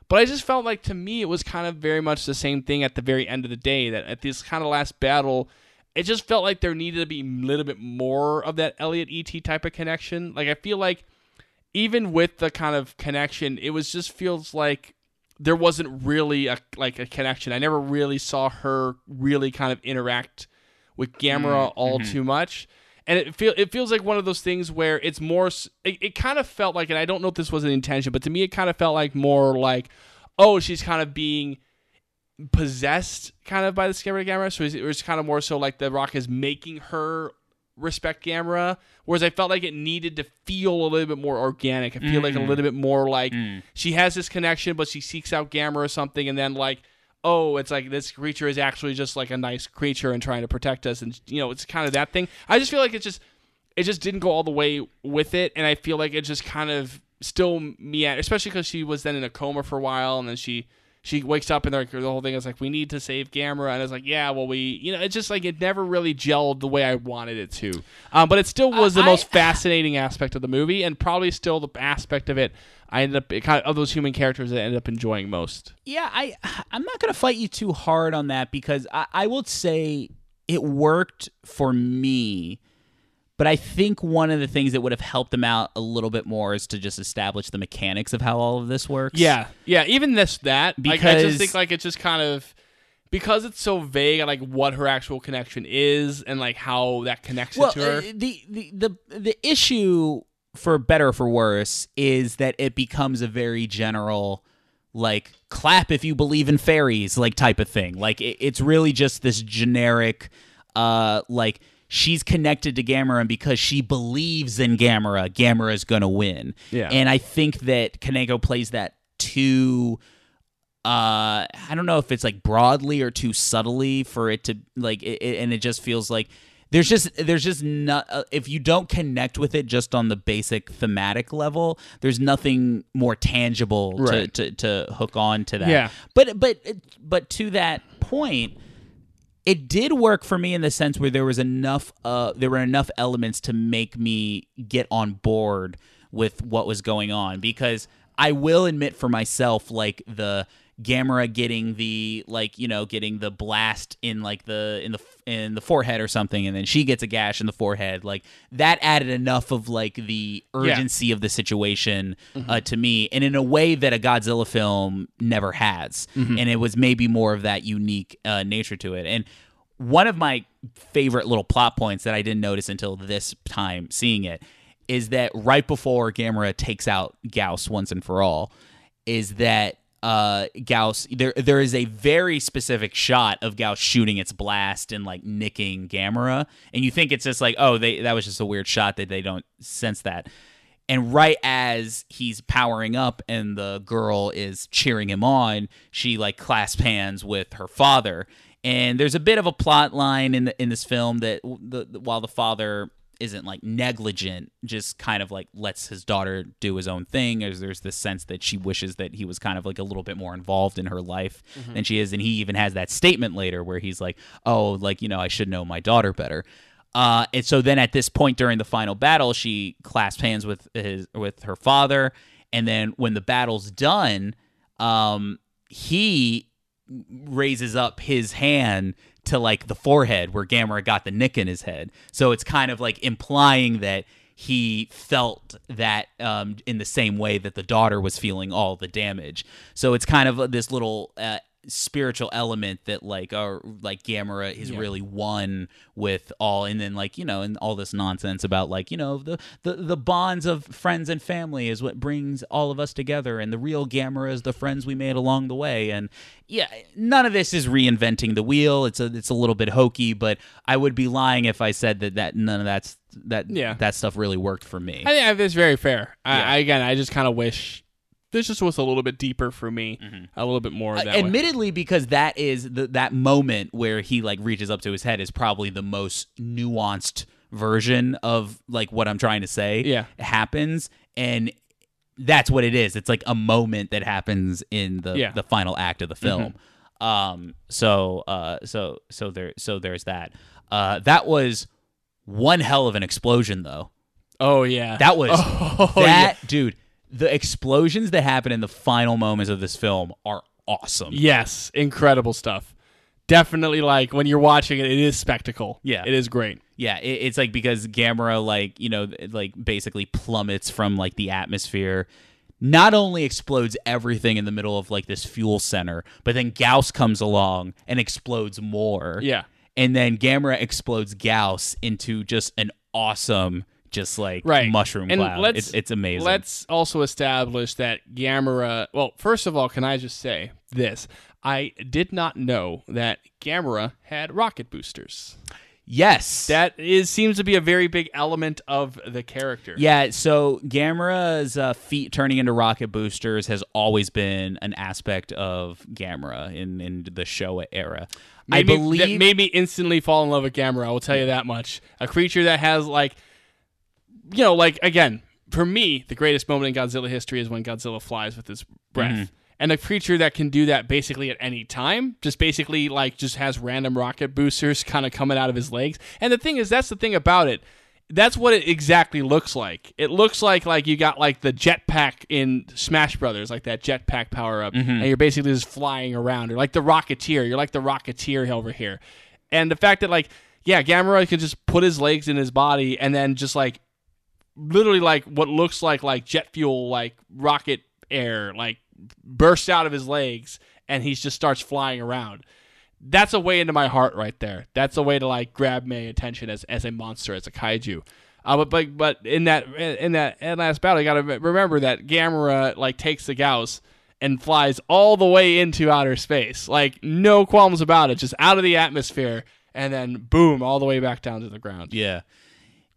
But I just felt like to me it was kind of very much the same thing at the very end of the day. That at this kind of last battle, it just felt like there needed to be a little bit more of that Elliot ET type of connection. Like I feel like even with the kind of connection, it was just feels like there wasn't really a like a connection. I never really saw her really kind of interact with Gamera mm, all mm-hmm. too much. And it feel it feels like one of those things where it's more. It, it kind of felt like, and I don't know if this was an intention, but to me, it kind of felt like more like, oh, she's kind of being possessed, kind of by the Gamera Gamera. So it was kind of more so like the Rock is making her respect Gamera, whereas I felt like it needed to feel a little bit more organic. I feel like a mm-hmm. little bit more like mm. she has this connection, but she seeks out Gamera or something, and then like, oh, it's like this creature is actually just like a nice creature and trying to protect us, and you know, it's kind of that thing. I just feel like it just it just didn't go all the way with it, and I feel like it just kind of still me at, especially because she was then in a coma for a while, and then she she wakes up and they're, the whole thing is like we need to save Gamera and it's like yeah well we you know it's just like it never really gelled the way I wanted it to um, but it still was the I- most fascinating aspect of the movie and probably still the aspect of it I ended up kind of, of those human characters that I ended up enjoying most Yeah, I I'm not gonna fight you too hard on that because I, I will say it worked for me. But I think one of the things that would have helped them out a little bit more is to just establish the mechanics of how all of this works. Yeah, yeah. Even this that like, I just think like it's just kind of because it's so vague, like what her actual connection is and like how that connects Well, it to her. uh, the, the the the issue for better or for worse is that it becomes a very general like clap if you believe in fairies like type of thing like it, it's really just this generic uh like she's connected to Gamera and because she believes in Gamera Gamera is going to win Yeah. and i think that Kaneko plays that too uh i don't know if it's like broadly or too subtly for it to like it, it- and it just feels like there's just there's just not uh, if you don't connect with it just on the basic thematic level there's nothing more tangible Right. to, to to hook on to that Yeah. but but but to that point it did work for me in the sense where there was enough uh there were enough elements to make me get on board with what was going on because I will admit for myself like the Gamera getting the like you know getting the blast in like the in the in the forehead or something and then she gets a gash in the forehead like that added enough of like the urgency of the situation uh, to me and in a way that a Godzilla film never has. And it was maybe more of that unique uh, nature to it. And one of my favorite little plot points that I didn't notice until this time seeing it is that right before Gamera takes out Gyaos once and for all, is that uh Gyaos there there is a very specific shot of Gyaos shooting its blast and like nicking Gamera and you think it's just like oh they that was just a weird shot that they don't sense that and right as he's powering up and the girl is cheering him on, she like clasps hands with her father. And there's a bit of a plot line in the, in this film that the, the- while the father isn't like negligent, just kind of like lets his daughter do his own thing. There's, there's this sense that she wishes that he was kind of like a little bit more involved in her life than she is. And he even has that statement later where he's like, "Oh, like you know, I should know my daughter better." Uh, and so then at this point during the final battle, she clasps hands with his with her father, and then when the battle's done, um, he raises up his hand to like the forehead where Gamera got the nick in his head. So it's kind of like implying that he felt that um, in the same way that the daughter was feeling all the damage. So it's kind of this little uh, spiritual element that like or like Gamera is really one with all and then like you know and all this nonsense about like you know the, the the bonds of friends and family is what brings all of us together and the real Gamera is the friends we made along the way and yeah none of this is reinventing the wheel it's a it's a little bit hokey but I would be lying if I said that that none of that's that Yeah. that stuff really worked for me I think that's very fair. I, Yeah. I again, I just kind of wish this just was a little bit deeper for me, a little bit more. Uh, That way. admittedly because that is the, that moment where he like reaches up to his head is probably the most nuanced version of like what i'm trying to say Yeah. happens and that's what it is it's like a moment that happens in the Yeah. Mm-hmm. the final act of the film um so uh so so there so there's that uh that was one hell of an explosion though Oh yeah, that was Oh, that dude the explosions that happen in the final moments of this film are awesome Yes, incredible stuff. Definitely, like when you're watching it, it is spectacle. Yeah. it is great. Yeah, it, it's like because Gamera, like you know, like basically plummets from like the atmosphere. Not only explodes everything in the middle of like this fuel center, but then Gyaos comes along and explodes more. Yeah. and then Gamera explodes Gyaos into just an awesome, just like Right, mushroom and cloud. Let's, it's, it's amazing. Let's also establish that Gamera. Well, first of all, can I just say this? I did not know that Gamera had rocket boosters. yes, That is seems to be a very big element of the character. Yeah, so Gamera's uh, feet turning into rocket boosters has always been an aspect of Gamera in, in the Showa era. Made I me- believe that made me instantly fall in love with Gamera. I will tell you that much. A creature that has like, you know, like again for me, the greatest moment in Godzilla history is when Godzilla flies with his breath, Mm-hmm. and a creature that can do that basically at any time. Just basically like just has random rocket boosters kind of coming out of his legs. And the thing is, that's the thing about it. That's what it exactly looks like. It looks like like you got like the jetpack in Smash Brothers, like that jetpack power up, and you're basically just flying around, or like the Rocketeer. You're like the Rocketeer over here. And the fact that like yeah, Gamera could just put his legs in his body and then just like literally like what looks like like jet fuel like rocket air like bursts out of his legs and he just starts flying around. That's a way into my heart right there. That's a way to like grab my attention as, as a monster as a kaiju. Uh, but, but but in that in that last battle you gotta remember that Gamera like takes the Gyaos and flies all the way into outer space. Like no qualms about it. Just out of the atmosphere and then boom all the way back down to the ground. Yeah.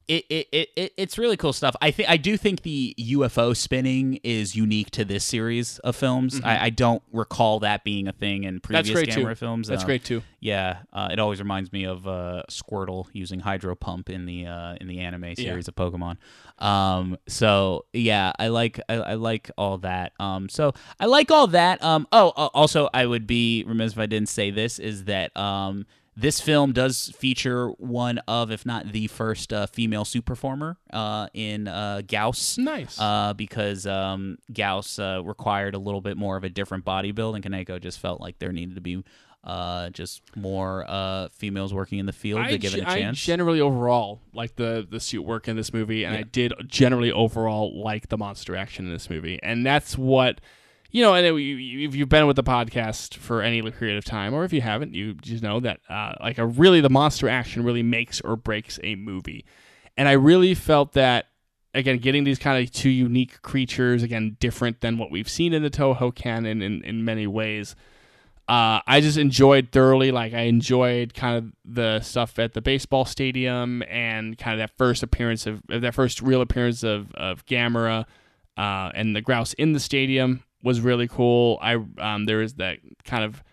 It, it, it, it it's really cool stuff. I think I do think the UFO spinning is unique to this series of films. I, I don't recall that being a thing in previous Mm-hmm. That's great, Gamera too. films. That's Uh, great, too. Yeah, uh, it always reminds me of uh, Squirtle using Hydro Pump in the uh, in the anime series of Pokemon. Um, so yeah, I like I, I like all that. Um, so I like all that. Um, oh, uh, also I would be remiss if I didn't say this is that um, this film does feature one of, if not the first, uh, female suit performer uh, in uh, Gyaos. Nice. Uh, because um, Gyaos uh, required a little bit more of a different body build, and Kaneko just felt like there needed to be uh, just more uh, females working in the field I, to give it a I chance. generally overall like the the suit work in this movie, and I did generally overall like the monster action in this movie, and that's what you know. And if you've been with the podcast for any period of time, or if you haven't, you just know that uh, like a really the monster action really makes or breaks a movie, and I really felt that. Again, getting these kind of two unique creatures, again, different than what we've seen in the Toho canon in, in many ways uh, I just enjoyed thoroughly. Like I enjoyed kind of the stuff at the baseball stadium and kind of that first appearance of that first real appearance of of Gamera uh, and the Gyaos in the stadium was really cool. I um, there was that kind of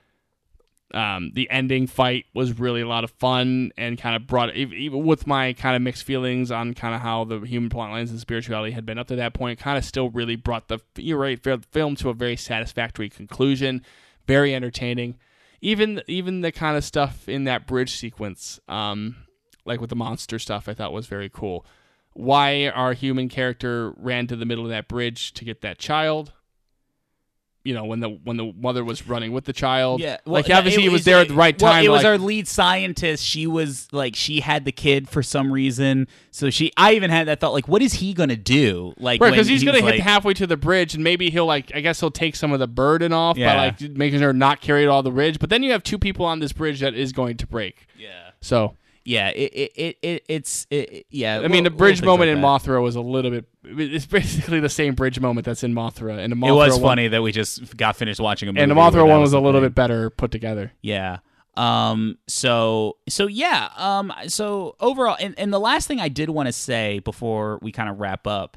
um, the ending fight was really a lot of fun and kind of brought even with my kind of mixed feelings on kind of how the human plot lines and spirituality had been up to that point kind of still really brought the you're right film to a very satisfactory conclusion. Very entertaining. Even even the kind of stuff in that bridge sequence um like with the monster stuff i thought was very cool. Why our human character ran to the middle of that bridge to get that child you know when the when the mother was running with the child Yeah, like obviously it he was there at the right Well, time it was like- our lead scientist. She was like, she had the kid for some reason. So she, I even had that thought, like, what is he gonna do? Like, Right, because he's he gonna hit like- halfway to the bridge, and maybe he'll like. I guess he'll take some of the burden off Yeah. by like making her not carry it all the bridge. But then you have two people on this bridge that is going to break. Yeah, So yeah. It, it, it, it it's, it, yeah. I mean, the bridge moment in that. Mothra was a little bit. It's basically the same bridge moment that's in Mothra, and the Mothra It was one, funny that we just got finished watching a movie. and the Mothra one was a little bit better put together. Yeah. Um. So. So yeah. Um. So overall, and, and the last thing I did want to say before we kind of wrap up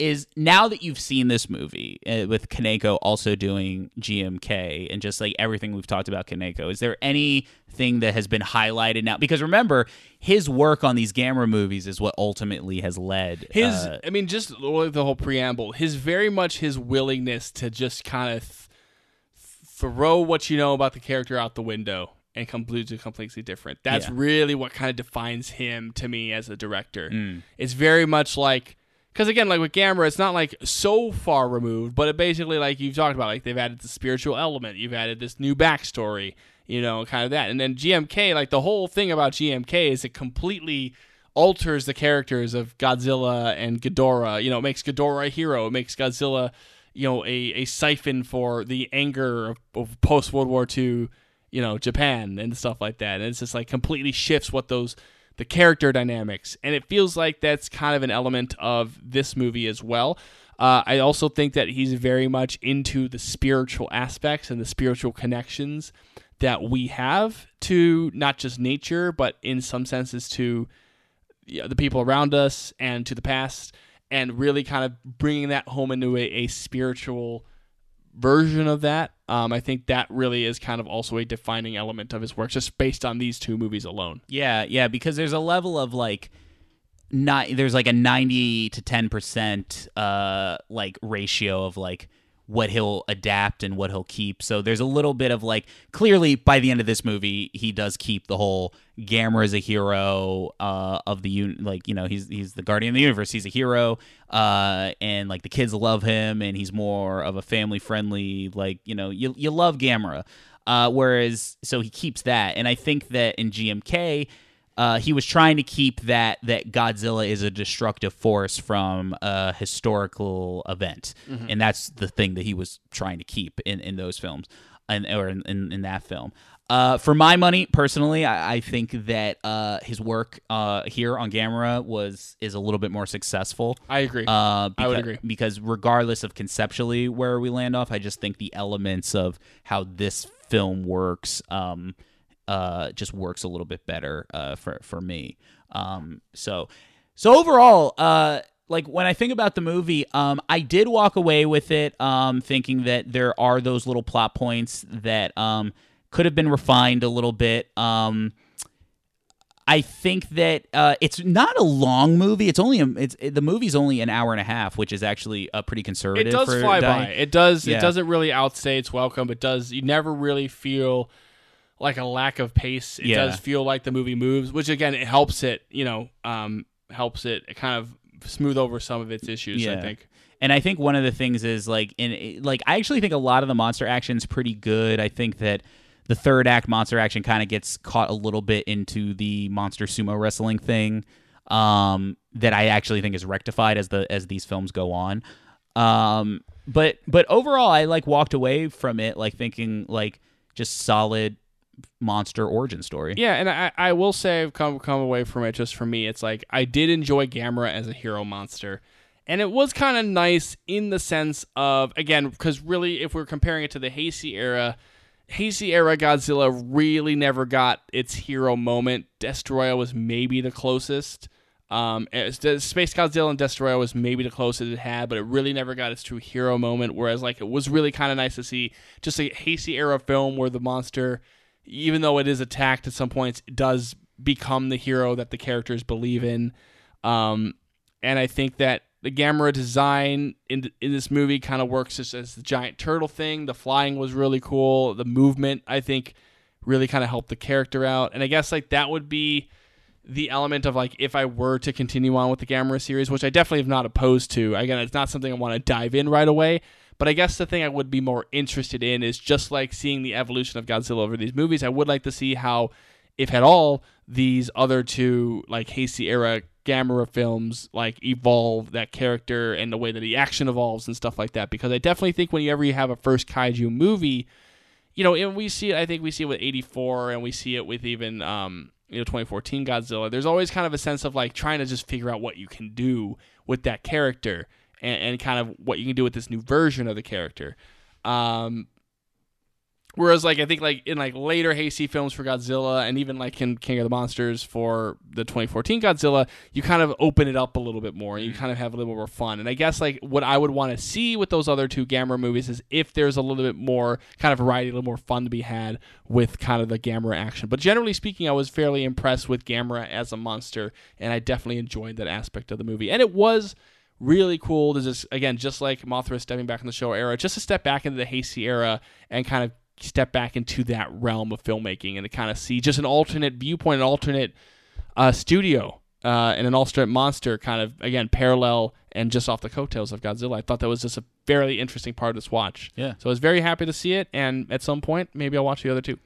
is now that you've seen this movie uh, with Kaneko also doing GMK and just like everything we've talked about Kaneko, is there anything that has been highlighted now? Because remember, his work on these Gamera movies is what ultimately has led His, uh, I mean, just the whole preamble. His very much his willingness to just kind of th- throw what you know about the character out the window and completely to completely different. That's Yeah. really what kind of defines him to me as a director. Mm. It's very much like because again, like with Gamera, it's not like so far removed, but it basically like you've talked about, like they've added the spiritual element, you've added this new backstory, you know, kind of that, and then GMK, like the whole thing about GMK is it completely alters the characters of Godzilla and Ghidorah. You know, it makes Ghidorah a hero, it makes Godzilla, you know, a, a siphon for the anger of, of post World War II, you know, Japan and stuff like that, and it's just like completely shifts what those the character dynamics, and it feels like that's kind of an element of this movie as well. Uh, I also think that he's very much into the spiritual aspects and the spiritual connections that we have to not just nature, but in some senses to yeah, the people around us and to the past, and really kind of bringing that home into a, a spiritual version of that. Um, I think that really is kind of also a defining element of his work, just based on these two movies alone. Yeah, yeah, because there's a level of like not there's like a 90 to 10% uh like ratio of like what he'll adapt and what he'll keep. So there's a little bit of like clearly by the end of this movie he does keep the whole Gamera is a hero uh, of the un- like you know he's he's the guardian of the universe. He's a hero uh, and like the kids love him and he's more of a family friendly like you know you you love Gamera. Uh, whereas so he keeps that and I think that in GMK uh, he was trying to keep that that Godzilla is a destructive force from a historical event, and that's the thing that he was trying to keep in, in those films, and or in, in, in that film. Uh, for my money, personally, I, I think that uh, his work uh, here on Gamera was is a little bit more successful. I agree. Uh, I would agree. because regardless of conceptually where we land off, I just think the elements of how this film works um, uh, just works a little bit better uh, for for me. Um, so so overall, uh, like when I think about the movie, um, I did walk away with it um, thinking that there are those little plot points that um, could have been refined a little bit. Um, I think that uh, it's not a long movie. It's only a, it's the movie's only an hour and a half, which is actually uh, pretty conservative. it does for fly dying. by. It does. Yeah. It doesn't really outstay its welcome. It does. You never really feel like a lack of pace. It Yeah. does feel like the movie moves, which again it helps it. You know, um, helps it kind of smooth over some of its issues. I think. And I think one of the things is like in like I actually think a lot of the monster action is pretty good. I think that the third act monster action kind of gets caught a little bit into the monster sumo wrestling thing um, that I actually think is rectified as the as these films go on. Um, but but overall, I like walked away from it like thinking like just solid monster origin story. Yeah, and I, I will say I've come come away from it just for me. It's like I did enjoy Gamera as a hero monster, and it was kind of nice in the sense of again because really if we're comparing it to the Heisei era, Heisei era Godzilla really never got its hero moment. Destoroyah was maybe the closest. Um, Space Godzilla and Destoroyah was maybe the closest it had, but it really never got its true hero moment. Whereas, like, it was really kind of nice to see just a Heisei era film where the monster, even though it is attacked at some points, does become the hero that the characters believe in. Um, and I think that the Gamera design in in this movie kind of works just as the giant turtle thing. The flying was really cool. The movement, I think, really kind of helped the character out. And I guess like that would be the element of like if I were to continue on with the Gamera series, which I definitely am not opposed to. Again, it's not something I want to dive in right away. But I guess the thing I would be more interested in is just like seeing the evolution of Godzilla over these movies. I would like to see how, if at all, these other two like Heisei era Gamera films like evolve that character and the way that the action evolves and stuff like that. Because I definitely think whenever you have a first kaiju movie, you know, and we see it. I think we see it with '84, and we see it with even um, you know 2014 Godzilla. There's always kind of a sense of like trying to just figure out what you can do with that character, and, and kind of what you can do with this new version of the character. Um, whereas, like I think like in like later Heisei films for Godzilla, and even like in King of the Monsters for the 2014 Godzilla, you kind of open it up a little bit more, and you kind of have a little more fun. And I guess like what I would want to see with those other two Gamera movies is if there's a little bit more kind of variety, a little more fun to be had with kind of the Gamera action. But generally speaking, I was fairly impressed with Gamera as a monster, and I definitely enjoyed that aspect of the movie. And it was really cool to just again, just like Mothra stepping back in the show era, just to step back into the Heisei era and kind of step back into that realm of filmmaking and to kind of see just an alternate viewpoint, an alternate uh, studio, uh, and an alternate monster kind of again parallel and just off the coattails of Godzilla. I thought that was just a fairly interesting part of this watch. Yeah. So I was very happy to see it, and at some point maybe I'll watch the other two.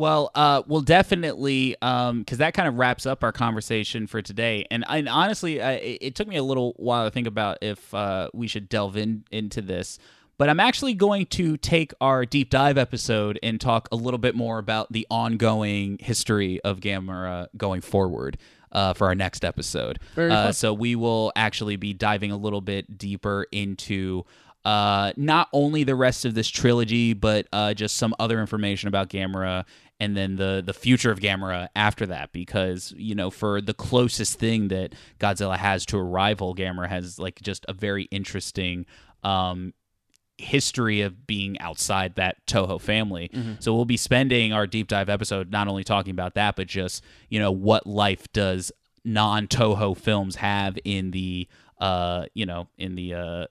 Well, uh, we'll definitely, because that kind of wraps up our conversation for today. And, and honestly, uh, it, took me a little while to think about if uh, we should delve in into this. But I'm actually going to take our deep dive episode and talk a little bit more about the ongoing history of Gamera going forward uh, for our next episode. Very uh, so we will actually be diving a little bit deeper into uh, not only the rest of this trilogy, but uh, just some other information about Gamera and then the the future of Gamera after that. Because you know, for the closest thing that Godzilla has to a rival, Gamera has like just a very interesting. Um, history of being outside that Toho family. So we'll be spending our deep dive episode not only talking about that, but just you know what life does non Toho films have in the uh you know in the uh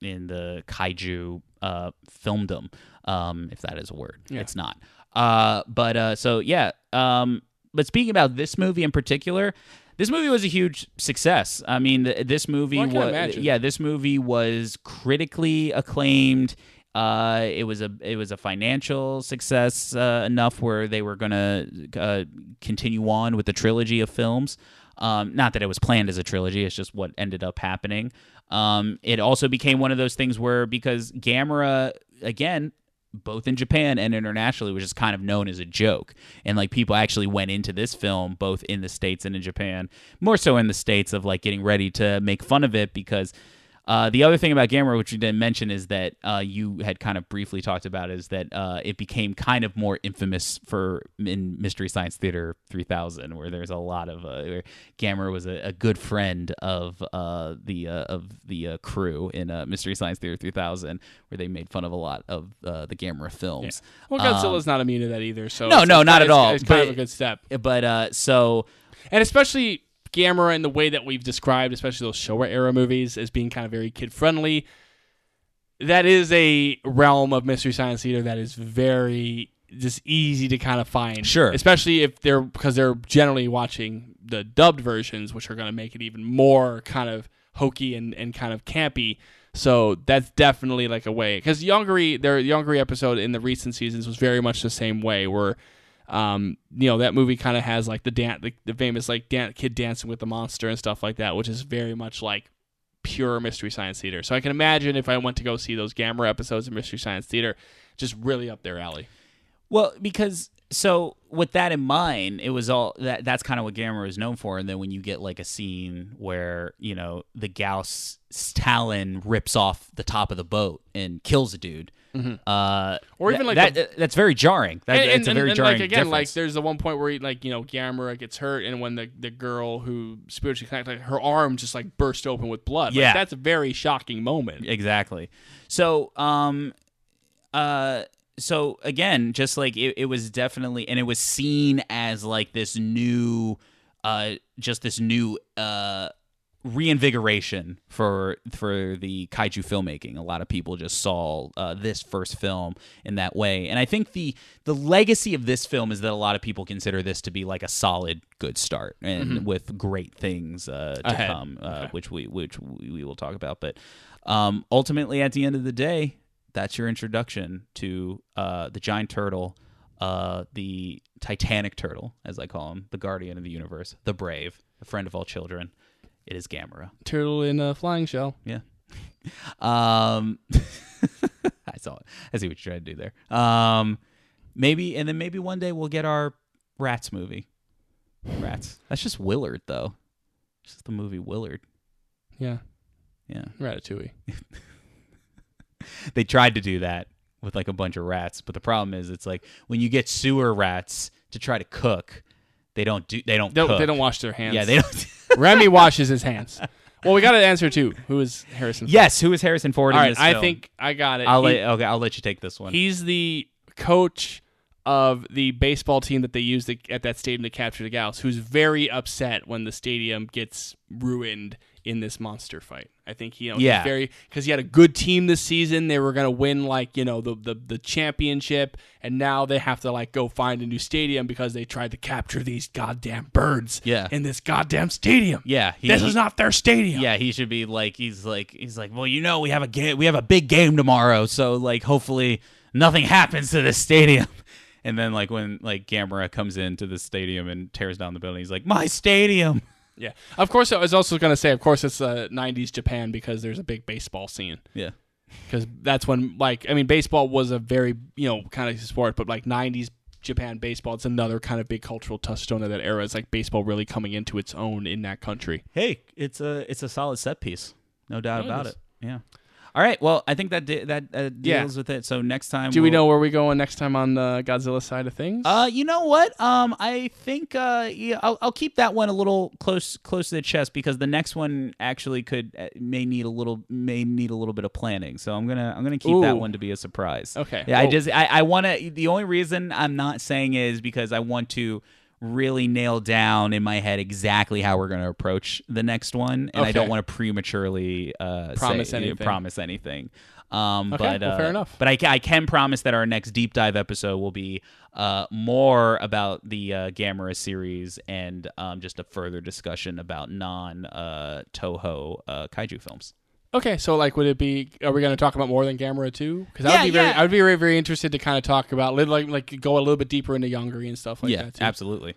in the kaiju uh, filmdom, um, if that is a word. Yeah. It's not. Uh, but uh, so yeah. Um, but speaking about this movie in particular, this movie was a huge success. I mean, th- this movie Well, was yeah, this movie was critically acclaimed. Uh, it was a it was a financial success uh, enough where they were gonna uh, continue on with the trilogy of films. Um, not that it was planned as a trilogy; it's just what ended up happening. Um, it also became one of those things where because Gamera again both in Japan and internationally which is kind of known as a joke. And like people actually went into this film both in the states and in Japan, more so in the states of like getting ready to make fun of it because uh, the other thing about Gamera, which you didn't mention, is that uh, you had kind of briefly talked about, is that uh, it became kind of more infamous for in Mystery Science Theater 3000, where there's a lot of uh, where Gamera was a, a good friend of uh, the uh, of the uh, crew in uh, Mystery Science Theater 3000, where they made fun of a lot of uh, the Gamera films. Well, Godzilla's not immune to that either. So Um, No, no, not at all, It's kind of a good step, But uh, so and especially Gamera in the way that we've described, especially those Showa era movies, as being kind of very kid friendly. That is a realm of mystery science theater that is very just easy to kind of find. Sure. especially if they're because they're generally watching the dubbed versions, which are going to make it even more kind of hokey and, and kind of campy. So that's definitely like a way because Yongary, their Yongary episode in the recent seasons was very much the same way where. Um, you know that movie kind of has like the dan- the, the famous like dan- kid dancing with the monster and stuff like that, which is very much like pure mystery science theater. So I can imagine if I went to go see those Gamera episodes of mystery science theater, just really up their alley. Well, because so with that in mind, it was all that that's kind of what Gamera is known for. And then when you get like a scene where, you know, the Gyaos Talon rips off the top of the boat and kills a dude. Uh, Or even, like, that, the- that's very jarring. That, and, it's a very and, jarring like again, like there's the one point where he, like you know Gamera gets hurt, and when the the girl who spiritually connected, like, her arm just like burst open with blood. Like, Yeah. that's a very shocking moment. exactly. So, um, uh, so again, just like it, it was definitely, and it was seen as like this new, uh, just this new, uh, reinvigoration for for the kaiju filmmaking. A lot of people just saw uh, this first film in that way, and I think the the legacy of this film is that a lot of people consider this to be like a solid, good start, and with great things uh, to Ahead. come, uh, which we which we, we will talk about. But um, ultimately, at the end of the day, that's your introduction to uh, the giant turtle. Uh, the Titanic turtle, as I call him, the guardian of the universe, the brave, the friend of all children. It is Gamera. Turtle in a flying shell. Yeah. Um, I saw it. I see what you're trying to do there. Um, maybe, and then maybe one day we'll get our Rats movie. Rats. That's just Willard, though. It's just the movie Willard. Yeah, Yeah. Ratatouille. They tried to do that with like a bunch of rats, but the problem is, it's like when you get sewer rats to try to cook, they don't do. They don't. They they don't wash their hands. Yeah, they don't. Remy washes his hands. Well, we got to answer too. Who is Harrison? Ford? yes. Who is Harrison Ford All in right, this I film? think I got it. I'll He- let. Okay, I'll let you take this one. He's the coach of the baseball team that they used to- at that stadium to capture the Gyaos, who's very upset when the stadium gets ruined in this monster fight. I think you know he's Yeah. very because he had a good team this season. They were gonna win like you know the, the the championship, and now they have to like go find a new stadium because they tried to capture these goddamn birds. Yeah. in this goddamn stadium. yeah, he, this he- is not their stadium. Yeah, he should be like he's like he's like, well, you know, we have a game, we have a big game tomorrow, so like hopefully nothing happens to this stadium. And then like when like Gamera comes into the stadium and tears down the building, he's like, my stadium. yeah. Of course, I was also gonna say, of course, it's uh, '90s Japan because there's a big baseball scene. Yeah, because that's when like I mean baseball was a very you know kind of sport, but like '90s Japan baseball, it's another kind of big cultural touchstone of that era. It's like baseball really coming into its own in that country. hey, it's a it's a solid set piece, no doubt about it. Yeah. All right, well, I think that di- that uh, Yeah. deals with it. So next time, Do we we'll- know where we going next time on the Godzilla side of things? Uh, you know what? Um, I think uh, yeah, I'll, I'll keep that one a little close close to the chest because the next one actually could uh, may need a little may need a little bit of planning. So I'm gonna I'm gonna keep that one to be a surprise. Okay. Yeah, I just I, I want to. The only reason I'm not saying is because I want to really nail down in my head exactly how we're going to approach the next one, and I don't want to prematurely uh, Promise say, anything. Promise anything. Um, Okay, but well, uh, fair enough. But I, I can promise that our next deep dive episode will be uh, more about the uh, Gamera series and um, just a further discussion about non uh, Toho uh, kaiju films. Okay, so like, would it be? Are we going to talk about more than Gamera too? Because I Yeah, would be very, yeah. I would be very, very interested to kind of talk about, like, like go a little bit deeper into Yongary and stuff like yeah, that. Too. absolutely.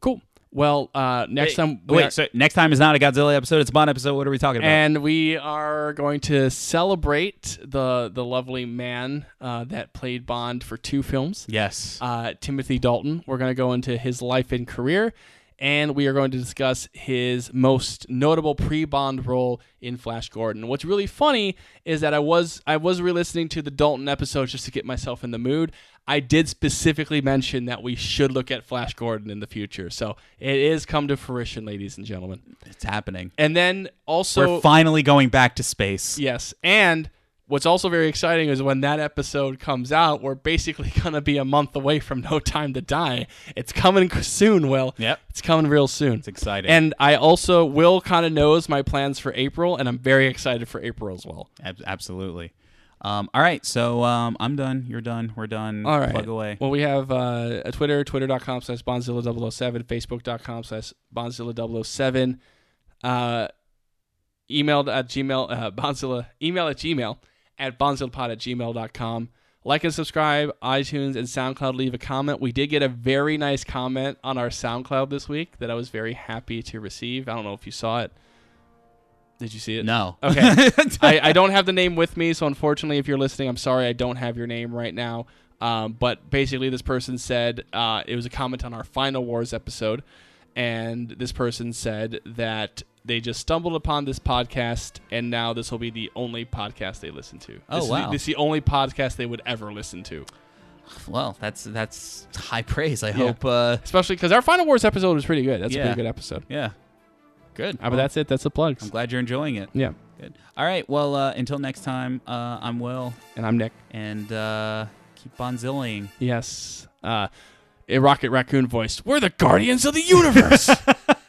Cool. Well, uh, next Wait, time, we wait, are- so next time is not a Godzilla episode; it's a Bond episode. What are we talking about? and we are going to celebrate the the lovely man uh, that played Bond for two films. yes, uh, Timothy Dalton. We're going to go into his life and career, and we are going to discuss his most notable pre-Bond role in Flash Gordon. What's really funny is that I was I was re-listening to the Dalton episode just to get myself in the mood. I did specifically mention that we should look at Flash Gordon in the future, so it is come to fruition, ladies and gentlemen. it's happening. And then also, We're finally going back to space. Yes, and what's also very exciting is when that episode comes out, we're basically gonna be a month away from No Time to Die. It's coming soon, Will. Yep. It's coming real soon. It's exciting. And I also Will kind of knows my plans for April, and I'm very excited for April as well. Ab- absolutely. Um, all right, so um, I'm done. You're done. We're done. All right. Plug away. Well, we have uh, a Twitter, twitter.com slash Bondzilla007, facebook.com slash Bondzilla007, uh, emailed at Gmail, uh, Bondzilla, email at Gmail at bondzillapod at gmail.com. Like and subscribe, iTunes and SoundCloud. Leave a comment. We did get a very nice comment on our SoundCloud this week that I was very happy to receive. I don't know if you saw it. Did you see it? No. Okay. I, I don't have the name with me, so unfortunately, if you're listening, I'm sorry I don't have your name right now. Um, but basically, this person said uh, it was a comment on our Final Wars episode, and this person said that they just stumbled upon this podcast, and now this will be the only podcast they listen to. Oh, this Is wow. the, this is the only podcast they would ever listen to, Well, that's that's high praise. I Yeah. hope. Uh, especially because our Final Wars episode was pretty good. That's a pretty good episode. yeah. Good. Uh, but Well, that's it. That's the plugs. I'm glad you're enjoying it. Yeah. Good. All right. Well, uh, until next time, uh, I'm Will, And I'm Nick. and uh, keep on zilling. Yes. Uh, a Rocket Raccoon voice. We're the Guardians of the Universe.